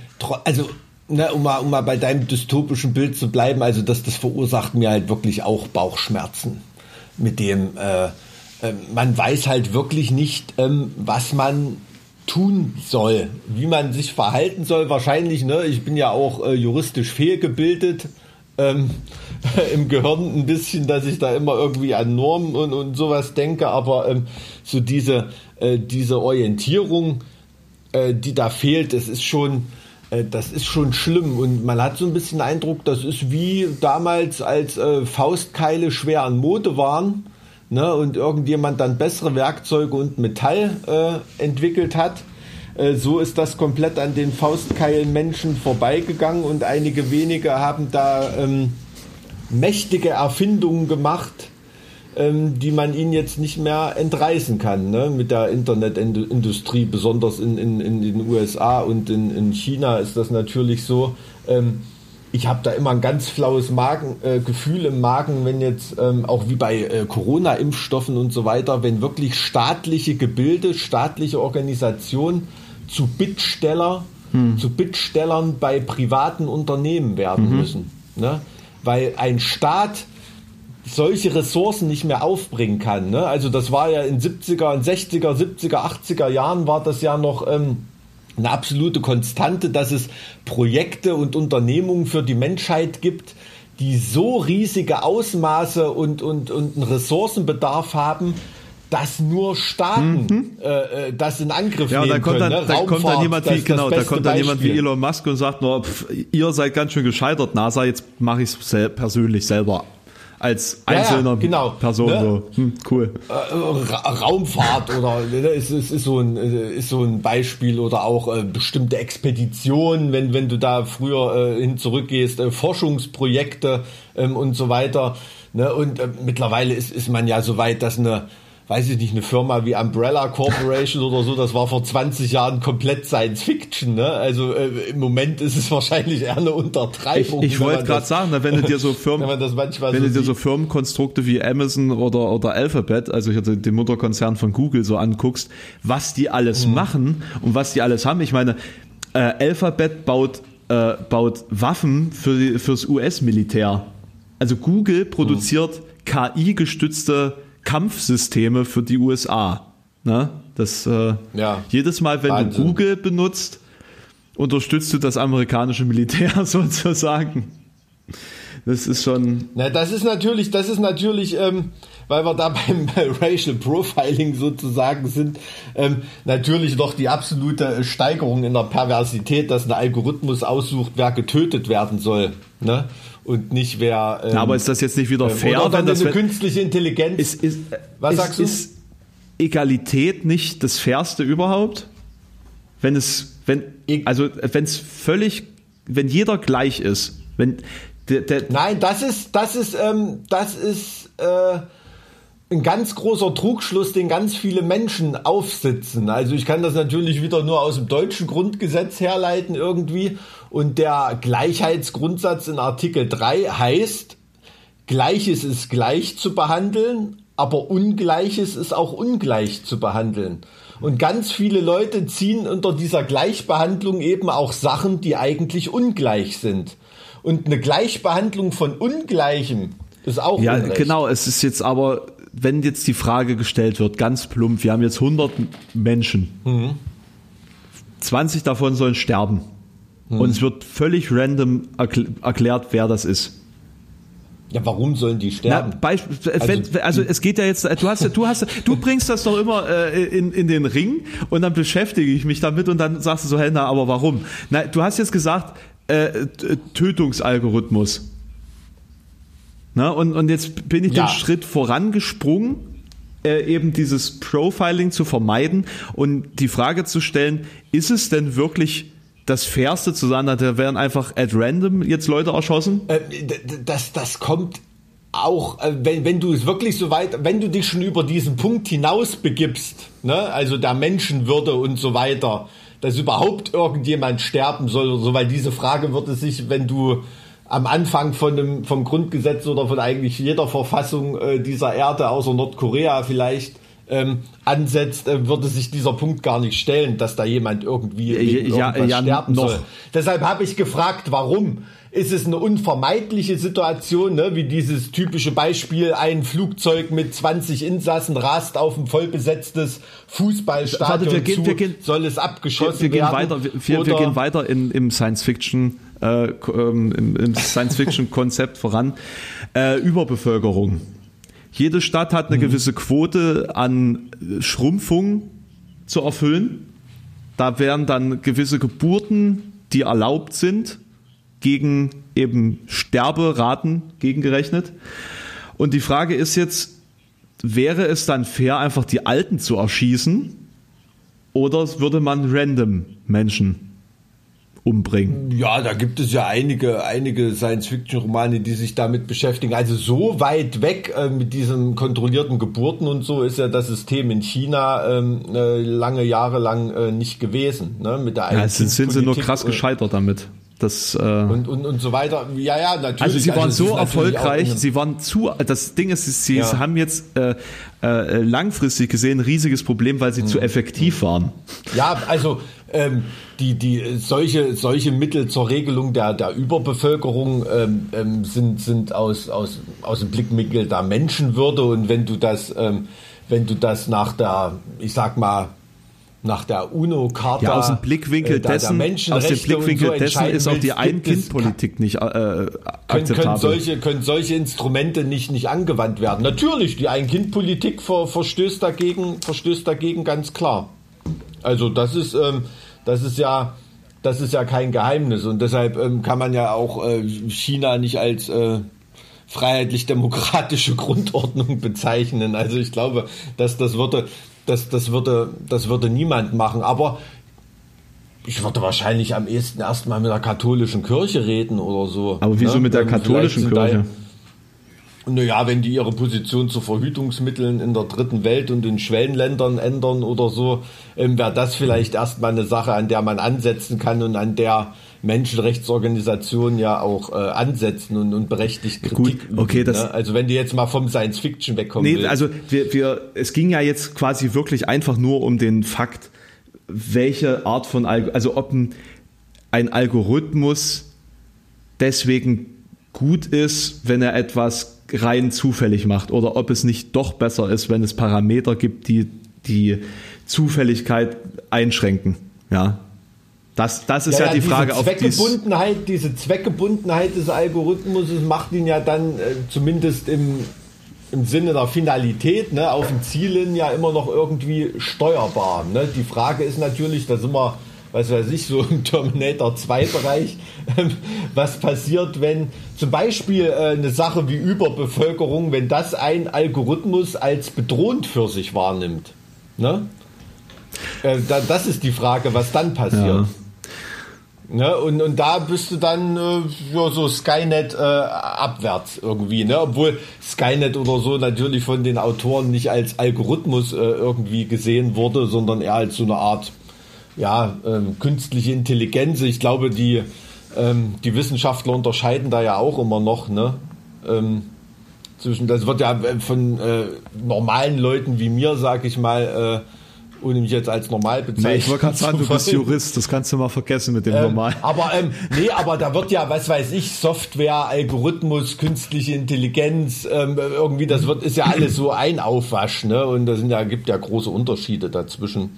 Speaker 2: also na, um, mal, um mal bei deinem dystopischen Bild zu bleiben, also das, das verursacht mir halt wirklich auch Bauchschmerzen. Mit dem, äh, äh, man weiß halt wirklich nicht, ähm, was man tun soll, wie man sich verhalten soll. Wahrscheinlich, ne, ich bin ja auch äh, juristisch fehlgebildet. Ähm, im Gehirn ein bisschen, dass ich da immer irgendwie an Normen und, und sowas denke, aber ähm, so diese, äh, diese Orientierung, äh, die da fehlt, das ist schon, das ist schon schlimm und man hat so ein bisschen den Eindruck, das ist wie damals, als äh, Faustkeile schwer an Mode waren ne, und irgendjemand dann bessere Werkzeuge und Metall äh, entwickelt hat. Äh, so ist das komplett an den Faustkeilen-Menschen vorbeigegangen und einige wenige haben da ähm, mächtige Erfindungen gemacht, ähm, die man ihnen jetzt nicht mehr entreißen kann. Ne? Mit der Internetindustrie, besonders in, in, in den USA und in, in China ist das natürlich so. Ähm, ich habe da immer ein ganz flaues Magen, äh, Gefühl im Magen, wenn jetzt ähm, auch wie bei äh, Corona-Impfstoffen und so weiter, wenn wirklich staatliche Gebilde, staatliche Organisationen zu Bittsteller, hm. zu Bittstellern bei privaten Unternehmen werden mhm. müssen. Ne? Weil ein Staat solche Ressourcen nicht mehr aufbringen kann. Ne? Also das war ja in 70er, 60er, 70er, 80er Jahren war das ja noch ähm, eine absolute Konstante, dass es Projekte und Unternehmungen für die Menschheit gibt, die so riesige Ausmaße und, und, und einen Ressourcenbedarf haben, dass nur Staaten mhm. äh, äh das in Angriff
Speaker 1: ja,
Speaker 2: nehmen können.
Speaker 1: Dann,
Speaker 2: ne?
Speaker 1: da kommt dann jemand wie, genau, da kommt dann jemand wie Elon Musk und sagt nur, pff, ihr seid ganz schön gescheitert, NASA, jetzt mache ich es sel persönlich selber als einzelner ja, genau. Person ne? so. Hm, cool.
Speaker 2: Äh, Ra Raumfahrt oder ne, ist, ist, ist, so ein, ist so ein Beispiel oder auch äh, bestimmte Expeditionen, wenn, wenn du da früher äh, hin zurückgehst, äh, Forschungsprojekte ähm, und so weiter. Ne? Und äh, mittlerweile ist, ist man ja so weit, dass eine weiß ich nicht, eine Firma wie Umbrella Corporation oder so, das war vor 20 Jahren komplett Science Fiction. Ne? Also äh, im Moment ist es wahrscheinlich eher eine Untertreibung.
Speaker 1: Ich, ich wollte gerade sagen, wenn du dir so Firmen, wenn, wenn so du dir so Firmenkonstrukte wie Amazon oder, oder Alphabet, also hier den Mutterkonzern von Google so anguckst, was die alles mhm. machen und was die alles haben. Ich meine, äh, Alphabet baut, äh, baut Waffen für fürs US-Militär. Also Google produziert mhm. KI-gestützte Kampfsysteme für die USA. Ne? Das, äh, ja. Jedes Mal, wenn Wahnsinn. du Google benutzt, unterstützt du das amerikanische Militär sozusagen. Das ist schon.
Speaker 2: Na, das ist natürlich, das ist natürlich, ähm, weil wir da beim Racial Profiling sozusagen sind, ähm, natürlich doch die absolute Steigerung in der Perversität, dass ein Algorithmus aussucht, wer getötet werden soll. Ne? Und nicht wer.
Speaker 1: Ähm, aber ist das jetzt nicht wieder ähm, fair?
Speaker 2: Oder wenn das eine künstliche Intelligenz.
Speaker 1: Ist, ist, was ist, sagst du? Ist Egalität nicht das Fairste überhaupt? Wenn es, wenn, also wenn es völlig, wenn jeder gleich ist, wenn
Speaker 2: der, der Nein, das ist, das ist, ähm, das ist äh, ein ganz großer Trugschluss, den ganz viele Menschen aufsitzen. Also ich kann das natürlich wieder nur aus dem deutschen Grundgesetz herleiten irgendwie. Und der Gleichheitsgrundsatz in Artikel 3 heißt, Gleiches ist gleich zu behandeln, aber Ungleiches ist auch ungleich zu behandeln. Und ganz viele Leute ziehen unter dieser Gleichbehandlung eben auch Sachen, die eigentlich ungleich sind. Und eine Gleichbehandlung von Ungleichem ist auch
Speaker 1: Ja, Unrecht. genau. Es ist jetzt aber wenn jetzt die Frage gestellt wird, ganz plump, wir haben jetzt 100 Menschen, mhm. 20 davon sollen sterben. Mhm. Und es wird völlig random erklärt, wer das ist.
Speaker 2: Ja, warum sollen die sterben?
Speaker 1: Na, also, wenn, also, es geht ja jetzt, du hast, du hast, du bringst das doch immer äh, in, in den Ring und dann beschäftige ich mich damit und dann sagst du so, hey, na, aber warum? Na, du hast jetzt gesagt, äh, Tötungsalgorithmus. Na, und, und jetzt bin ich ja. den Schritt vorangesprungen, äh, eben dieses Profiling zu vermeiden und die Frage zu stellen, ist es denn wirklich das Fairste zu sagen, da werden einfach at random jetzt Leute erschossen? Äh,
Speaker 2: das, das kommt auch, äh, wenn, wenn du es wirklich so weit, wenn du dich schon über diesen Punkt hinaus begibst, ne, also der Menschenwürde und so weiter, dass überhaupt irgendjemand sterben soll oder so, weil diese Frage würde sich, wenn du am Anfang von dem, vom Grundgesetz oder von eigentlich jeder Verfassung äh, dieser Erde, außer Nordkorea vielleicht, ähm, ansetzt, äh, würde sich dieser Punkt gar nicht stellen, dass da jemand irgendwie
Speaker 1: ja, ja, ja,
Speaker 2: sterben noch. soll. Deshalb habe ich gefragt, warum? Ist es eine unvermeidliche Situation, ne? wie dieses typische Beispiel, ein Flugzeug mit 20 Insassen rast auf ein vollbesetztes Fußballstadion Warte, wir gehen, zu, wir gehen, soll es abgeschossen
Speaker 1: wir, wir werden? Gehen weiter, wir, wir gehen weiter in, im Science-Fiction äh, ähm, im, im Science-Fiction-Konzept voran. Äh, Überbevölkerung. Jede Stadt hat eine mhm. gewisse Quote an Schrumpfung zu erfüllen. Da werden dann gewisse Geburten, die erlaubt sind, gegen eben Sterberaten gegengerechnet. Und die Frage ist jetzt, wäre es dann fair, einfach die Alten zu erschießen? Oder würde man random Menschen umbringen.
Speaker 2: Ja, da gibt es ja einige, einige Science-Fiction-Romane, die sich damit beschäftigen. Also so weit weg äh, mit diesen kontrollierten Geburten und so ist ja das System in China ähm, äh, lange Jahre lang äh, nicht gewesen. Ne? Mit der
Speaker 1: ja, sind, sind sie nur krass gescheitert damit. Das, äh
Speaker 2: und, und, und so weiter. Ja, ja, natürlich.
Speaker 1: Also sie waren also so erfolgreich, sie waren zu, das Ding ist, sie ja. haben jetzt äh, äh, langfristig gesehen ein riesiges Problem, weil sie mhm. zu effektiv waren.
Speaker 2: Ja, also ähm, die, die, solche, solche Mittel zur Regelung der, der Überbevölkerung ähm, ähm, sind, sind aus, aus, aus dem Blickwinkel der Menschenwürde und wenn du das, ähm, wenn du das nach der, ich sag mal, nach der UNO-Charta
Speaker 1: ja, aus dem Blickwinkel äh, dessen, aus dem Blickwinkel so dessen ist auch die Ein-Kind-Politik nicht äh,
Speaker 2: akzeptabel. Können, können, solche, können solche Instrumente nicht, nicht angewandt werden? Natürlich, die Ein-Kind-Politik ver, verstößt dagegen, verstößt dagegen ganz klar. Also das ist, ähm, das ist ja, das ist ja kein Geheimnis und deshalb ähm, kann man ja auch äh, China nicht als äh, freiheitlich-demokratische Grundordnung bezeichnen. Also ich glaube, dass das würde, das, das würde, das würde niemand machen. Aber ich würde wahrscheinlich am ehesten erstmal mit der katholischen Kirche reden oder so.
Speaker 1: Aber wieso ne? mit der katholischen Kirche?
Speaker 2: Naja, wenn die ihre Position zu Verhütungsmitteln in der dritten Welt und in Schwellenländern ändern oder so, ähm, wäre das vielleicht erstmal eine Sache, an der man ansetzen kann und an der Menschenrechtsorganisationen ja auch äh, ansetzen und, und berechtigt
Speaker 1: Kritik Gut, okay,
Speaker 2: das, ne? Also wenn die jetzt mal vom Science Fiction wegkommen
Speaker 1: Nee, will. also wir, wir, es ging ja jetzt quasi wirklich einfach nur um den Fakt, welche Art von, Alg also ob ein, ein Algorithmus deswegen gut ist, wenn er etwas rein zufällig macht oder ob es nicht doch besser ist, wenn es Parameter gibt, die die Zufälligkeit einschränken. Ja, das, das ist ja, ja die Frage
Speaker 2: auf Zweckgebundenheit, Diese Zweckgebundenheit des Algorithmus macht ihn ja dann äh, zumindest im, im Sinne der Finalität ne, auf den Zielen ja immer noch irgendwie steuerbar. Ne? Die Frage ist natürlich, da sind wir, was weiß ich, so im Terminator 2 Bereich, ähm, was passiert, wenn zum Beispiel äh, eine Sache wie Überbevölkerung, wenn das ein Algorithmus als bedrohend für sich wahrnimmt. Ne? Äh, da, das ist die Frage, was dann passiert. Ja. Ne? Und, und da bist du dann äh, ja, so Skynet äh, abwärts irgendwie. Ne? Obwohl Skynet oder so natürlich von den Autoren nicht als Algorithmus äh, irgendwie gesehen wurde, sondern eher als so eine Art ja, ähm, künstliche Intelligenz. Ich glaube, die, ähm, die Wissenschaftler unterscheiden da ja auch immer noch. Ne? Ähm, zwischen, das wird ja äh, von äh, normalen Leuten wie mir, sag ich mal, äh, ohne mich jetzt als normal bezeichnen nee,
Speaker 1: Ich wollte gerade sagen, du bist Jurist, das kannst du mal vergessen mit dem ähm, Normal.
Speaker 2: Aber ähm, nee, aber da wird ja, was weiß ich, Software, Algorithmus, künstliche Intelligenz, ähm, irgendwie, das wird, ist ja alles so ein Aufwasch, ne? Und da sind ja, gibt ja große Unterschiede dazwischen.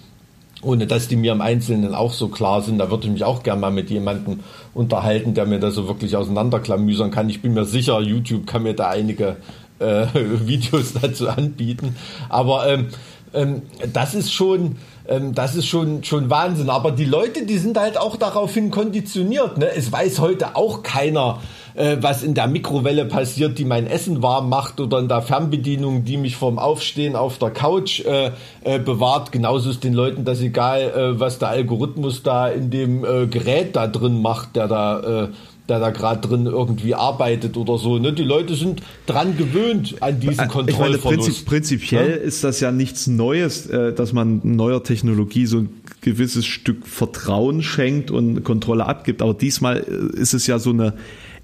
Speaker 2: Ohne dass die mir im Einzelnen auch so klar sind, da würde ich mich auch gerne mal mit jemandem unterhalten, der mir das so wirklich auseinanderklamüsern kann. Ich bin mir sicher, YouTube kann mir da einige äh, Videos dazu anbieten. Aber ähm, ähm, das ist schon, ähm, das ist schon, schon Wahnsinn. Aber die Leute, die sind halt auch daraufhin konditioniert. Ne? Es weiß heute auch keiner, äh, was in der Mikrowelle passiert, die mein Essen warm macht oder in der Fernbedienung, die mich vom Aufstehen auf der Couch äh, äh, bewahrt. Genauso ist den Leuten das egal, äh, was der Algorithmus da in dem äh, Gerät da drin macht, der da äh, der da gerade drin irgendwie arbeitet oder so. Ne? Die Leute sind dran gewöhnt an diesen Kontrollverlust. Ich meine, prinzip,
Speaker 1: prinzipiell ja? ist das ja nichts Neues, äh, dass man neuer Technologie so ein gewisses Stück Vertrauen schenkt und Kontrolle abgibt. Aber diesmal äh, ist es ja so eine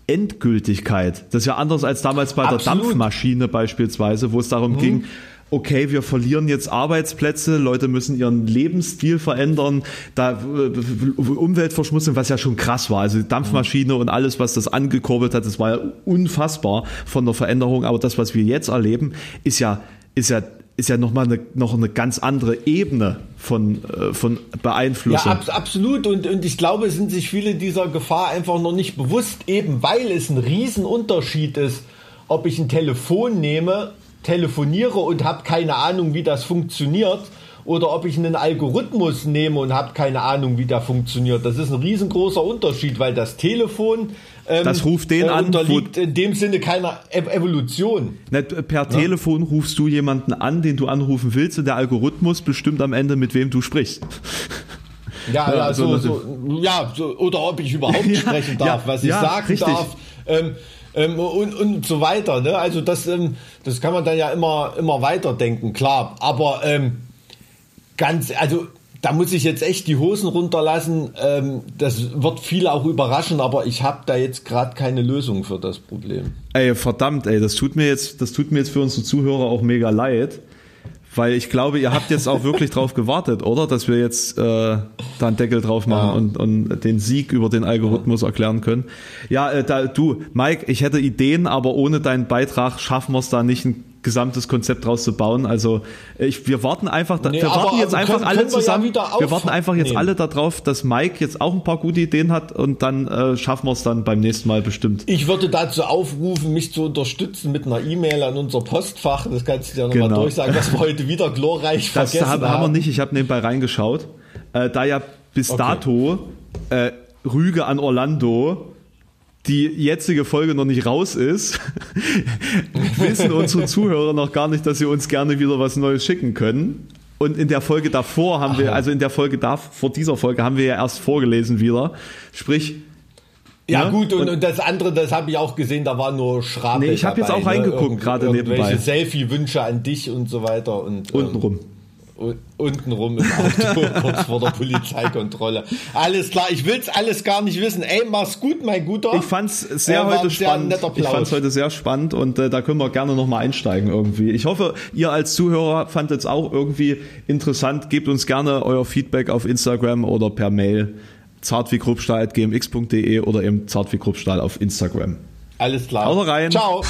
Speaker 1: Endgültigkeit. Das ist ja anders als damals bei Absolut. der Dampfmaschine beispielsweise, wo es darum mhm. ging, okay, wir verlieren jetzt Arbeitsplätze, Leute müssen ihren Lebensstil verändern, da äh, Umweltverschmutzung, was ja schon krass war. Also Dampfmaschine und alles, was das angekurbelt hat, das war ja unfassbar von der Veränderung. Aber das, was wir jetzt erleben, ist ja, ist ja ist ja nochmal eine, noch eine ganz andere Ebene von, äh, von Beeinflussung. Ja,
Speaker 2: ab, absolut. Und, und ich glaube, sind sich viele dieser Gefahr einfach noch nicht bewusst, eben weil es ein Riesenunterschied ist, ob ich ein Telefon nehme telefoniere und habe keine Ahnung, wie das funktioniert, oder ob ich einen Algorithmus nehme und habe keine Ahnung, wie der funktioniert. Das ist ein riesengroßer Unterschied, weil das Telefon
Speaker 1: ähm, das ruft den äh, an,
Speaker 2: unterliegt in dem Sinne keiner Evolution.
Speaker 1: Nicht, per ja? Telefon rufst du jemanden an, den du anrufen willst, und der Algorithmus bestimmt am Ende, mit wem du sprichst.
Speaker 2: Ja, ja, so, so, ja so, oder ob ich überhaupt sprechen darf, was ich sagen richtig. darf. Ähm, ähm, und, und so weiter. Ne? Also das, ähm, das kann man dann ja immer, immer weiterdenken, klar. Aber ähm, ganz, also da muss ich jetzt echt die Hosen runterlassen. Ähm, das wird viele auch überraschen, aber ich habe da jetzt gerade keine Lösung für das Problem.
Speaker 1: Ey, verdammt, ey, das tut mir jetzt, das tut mir jetzt für unsere Zuhörer auch mega leid. Weil ich glaube, ihr habt jetzt auch wirklich drauf gewartet, oder? Dass wir jetzt äh, da einen Deckel drauf machen ja. und, und den Sieg über den Algorithmus erklären können. Ja, äh, da, du, Mike, ich hätte Ideen, aber ohne deinen Beitrag schaffen wir es da nicht, einen gesamtes Konzept draus zu bauen. Also ich, wir warten einfach, nee, wir warten jetzt einfach können, alle können zusammen. Wir, ja wir, warten einfach jetzt alle darauf, dass Mike jetzt auch ein paar gute Ideen hat und dann äh, schaffen wir es dann beim nächsten Mal bestimmt.
Speaker 2: Ich würde dazu aufrufen, mich zu unterstützen mit einer E-Mail an unser Postfach. Das kannst du ja nochmal genau. durchsagen, dass wir heute wieder glorreich das vergessen haben. Das haben
Speaker 1: wir nicht. Ich habe nebenbei reingeschaut. Äh, da ja bis okay. dato äh, Rüge an Orlando die jetzige Folge noch nicht raus ist, wissen unsere Zuhörer noch gar nicht, dass sie uns gerne wieder was Neues schicken können. Und in der Folge davor haben wir, also in der Folge da, vor dieser Folge haben wir ja erst vorgelesen wieder. Sprich,
Speaker 2: ja, ne? gut, und, und, das andere, das habe ich auch gesehen, da war nur Schrabe. Nee,
Speaker 1: ich habe jetzt auch ne? reingeguckt, gerade nebenbei.
Speaker 2: Selfie-Wünsche an dich und so weiter. Und,
Speaker 1: Untenrum. Ähm,
Speaker 2: untenrum im Auto, kurz vor der Polizeikontrolle. Alles klar, ich will's alles gar nicht wissen. Ey, mach's gut, mein Guter.
Speaker 1: Ich fand's sehr äh, heute spannend. ich fand's heute sehr spannend und äh, da können wir gerne nochmal einsteigen irgendwie. Ich hoffe, ihr als Zuhörer fandet's auch irgendwie interessant. Gebt uns gerne euer Feedback auf Instagram oder per Mail zartwiegruppstahl.gmx.de oder eben zartwiegruppstahl auf Instagram.
Speaker 2: Alles klar.
Speaker 1: Haut rein.
Speaker 2: Ciao.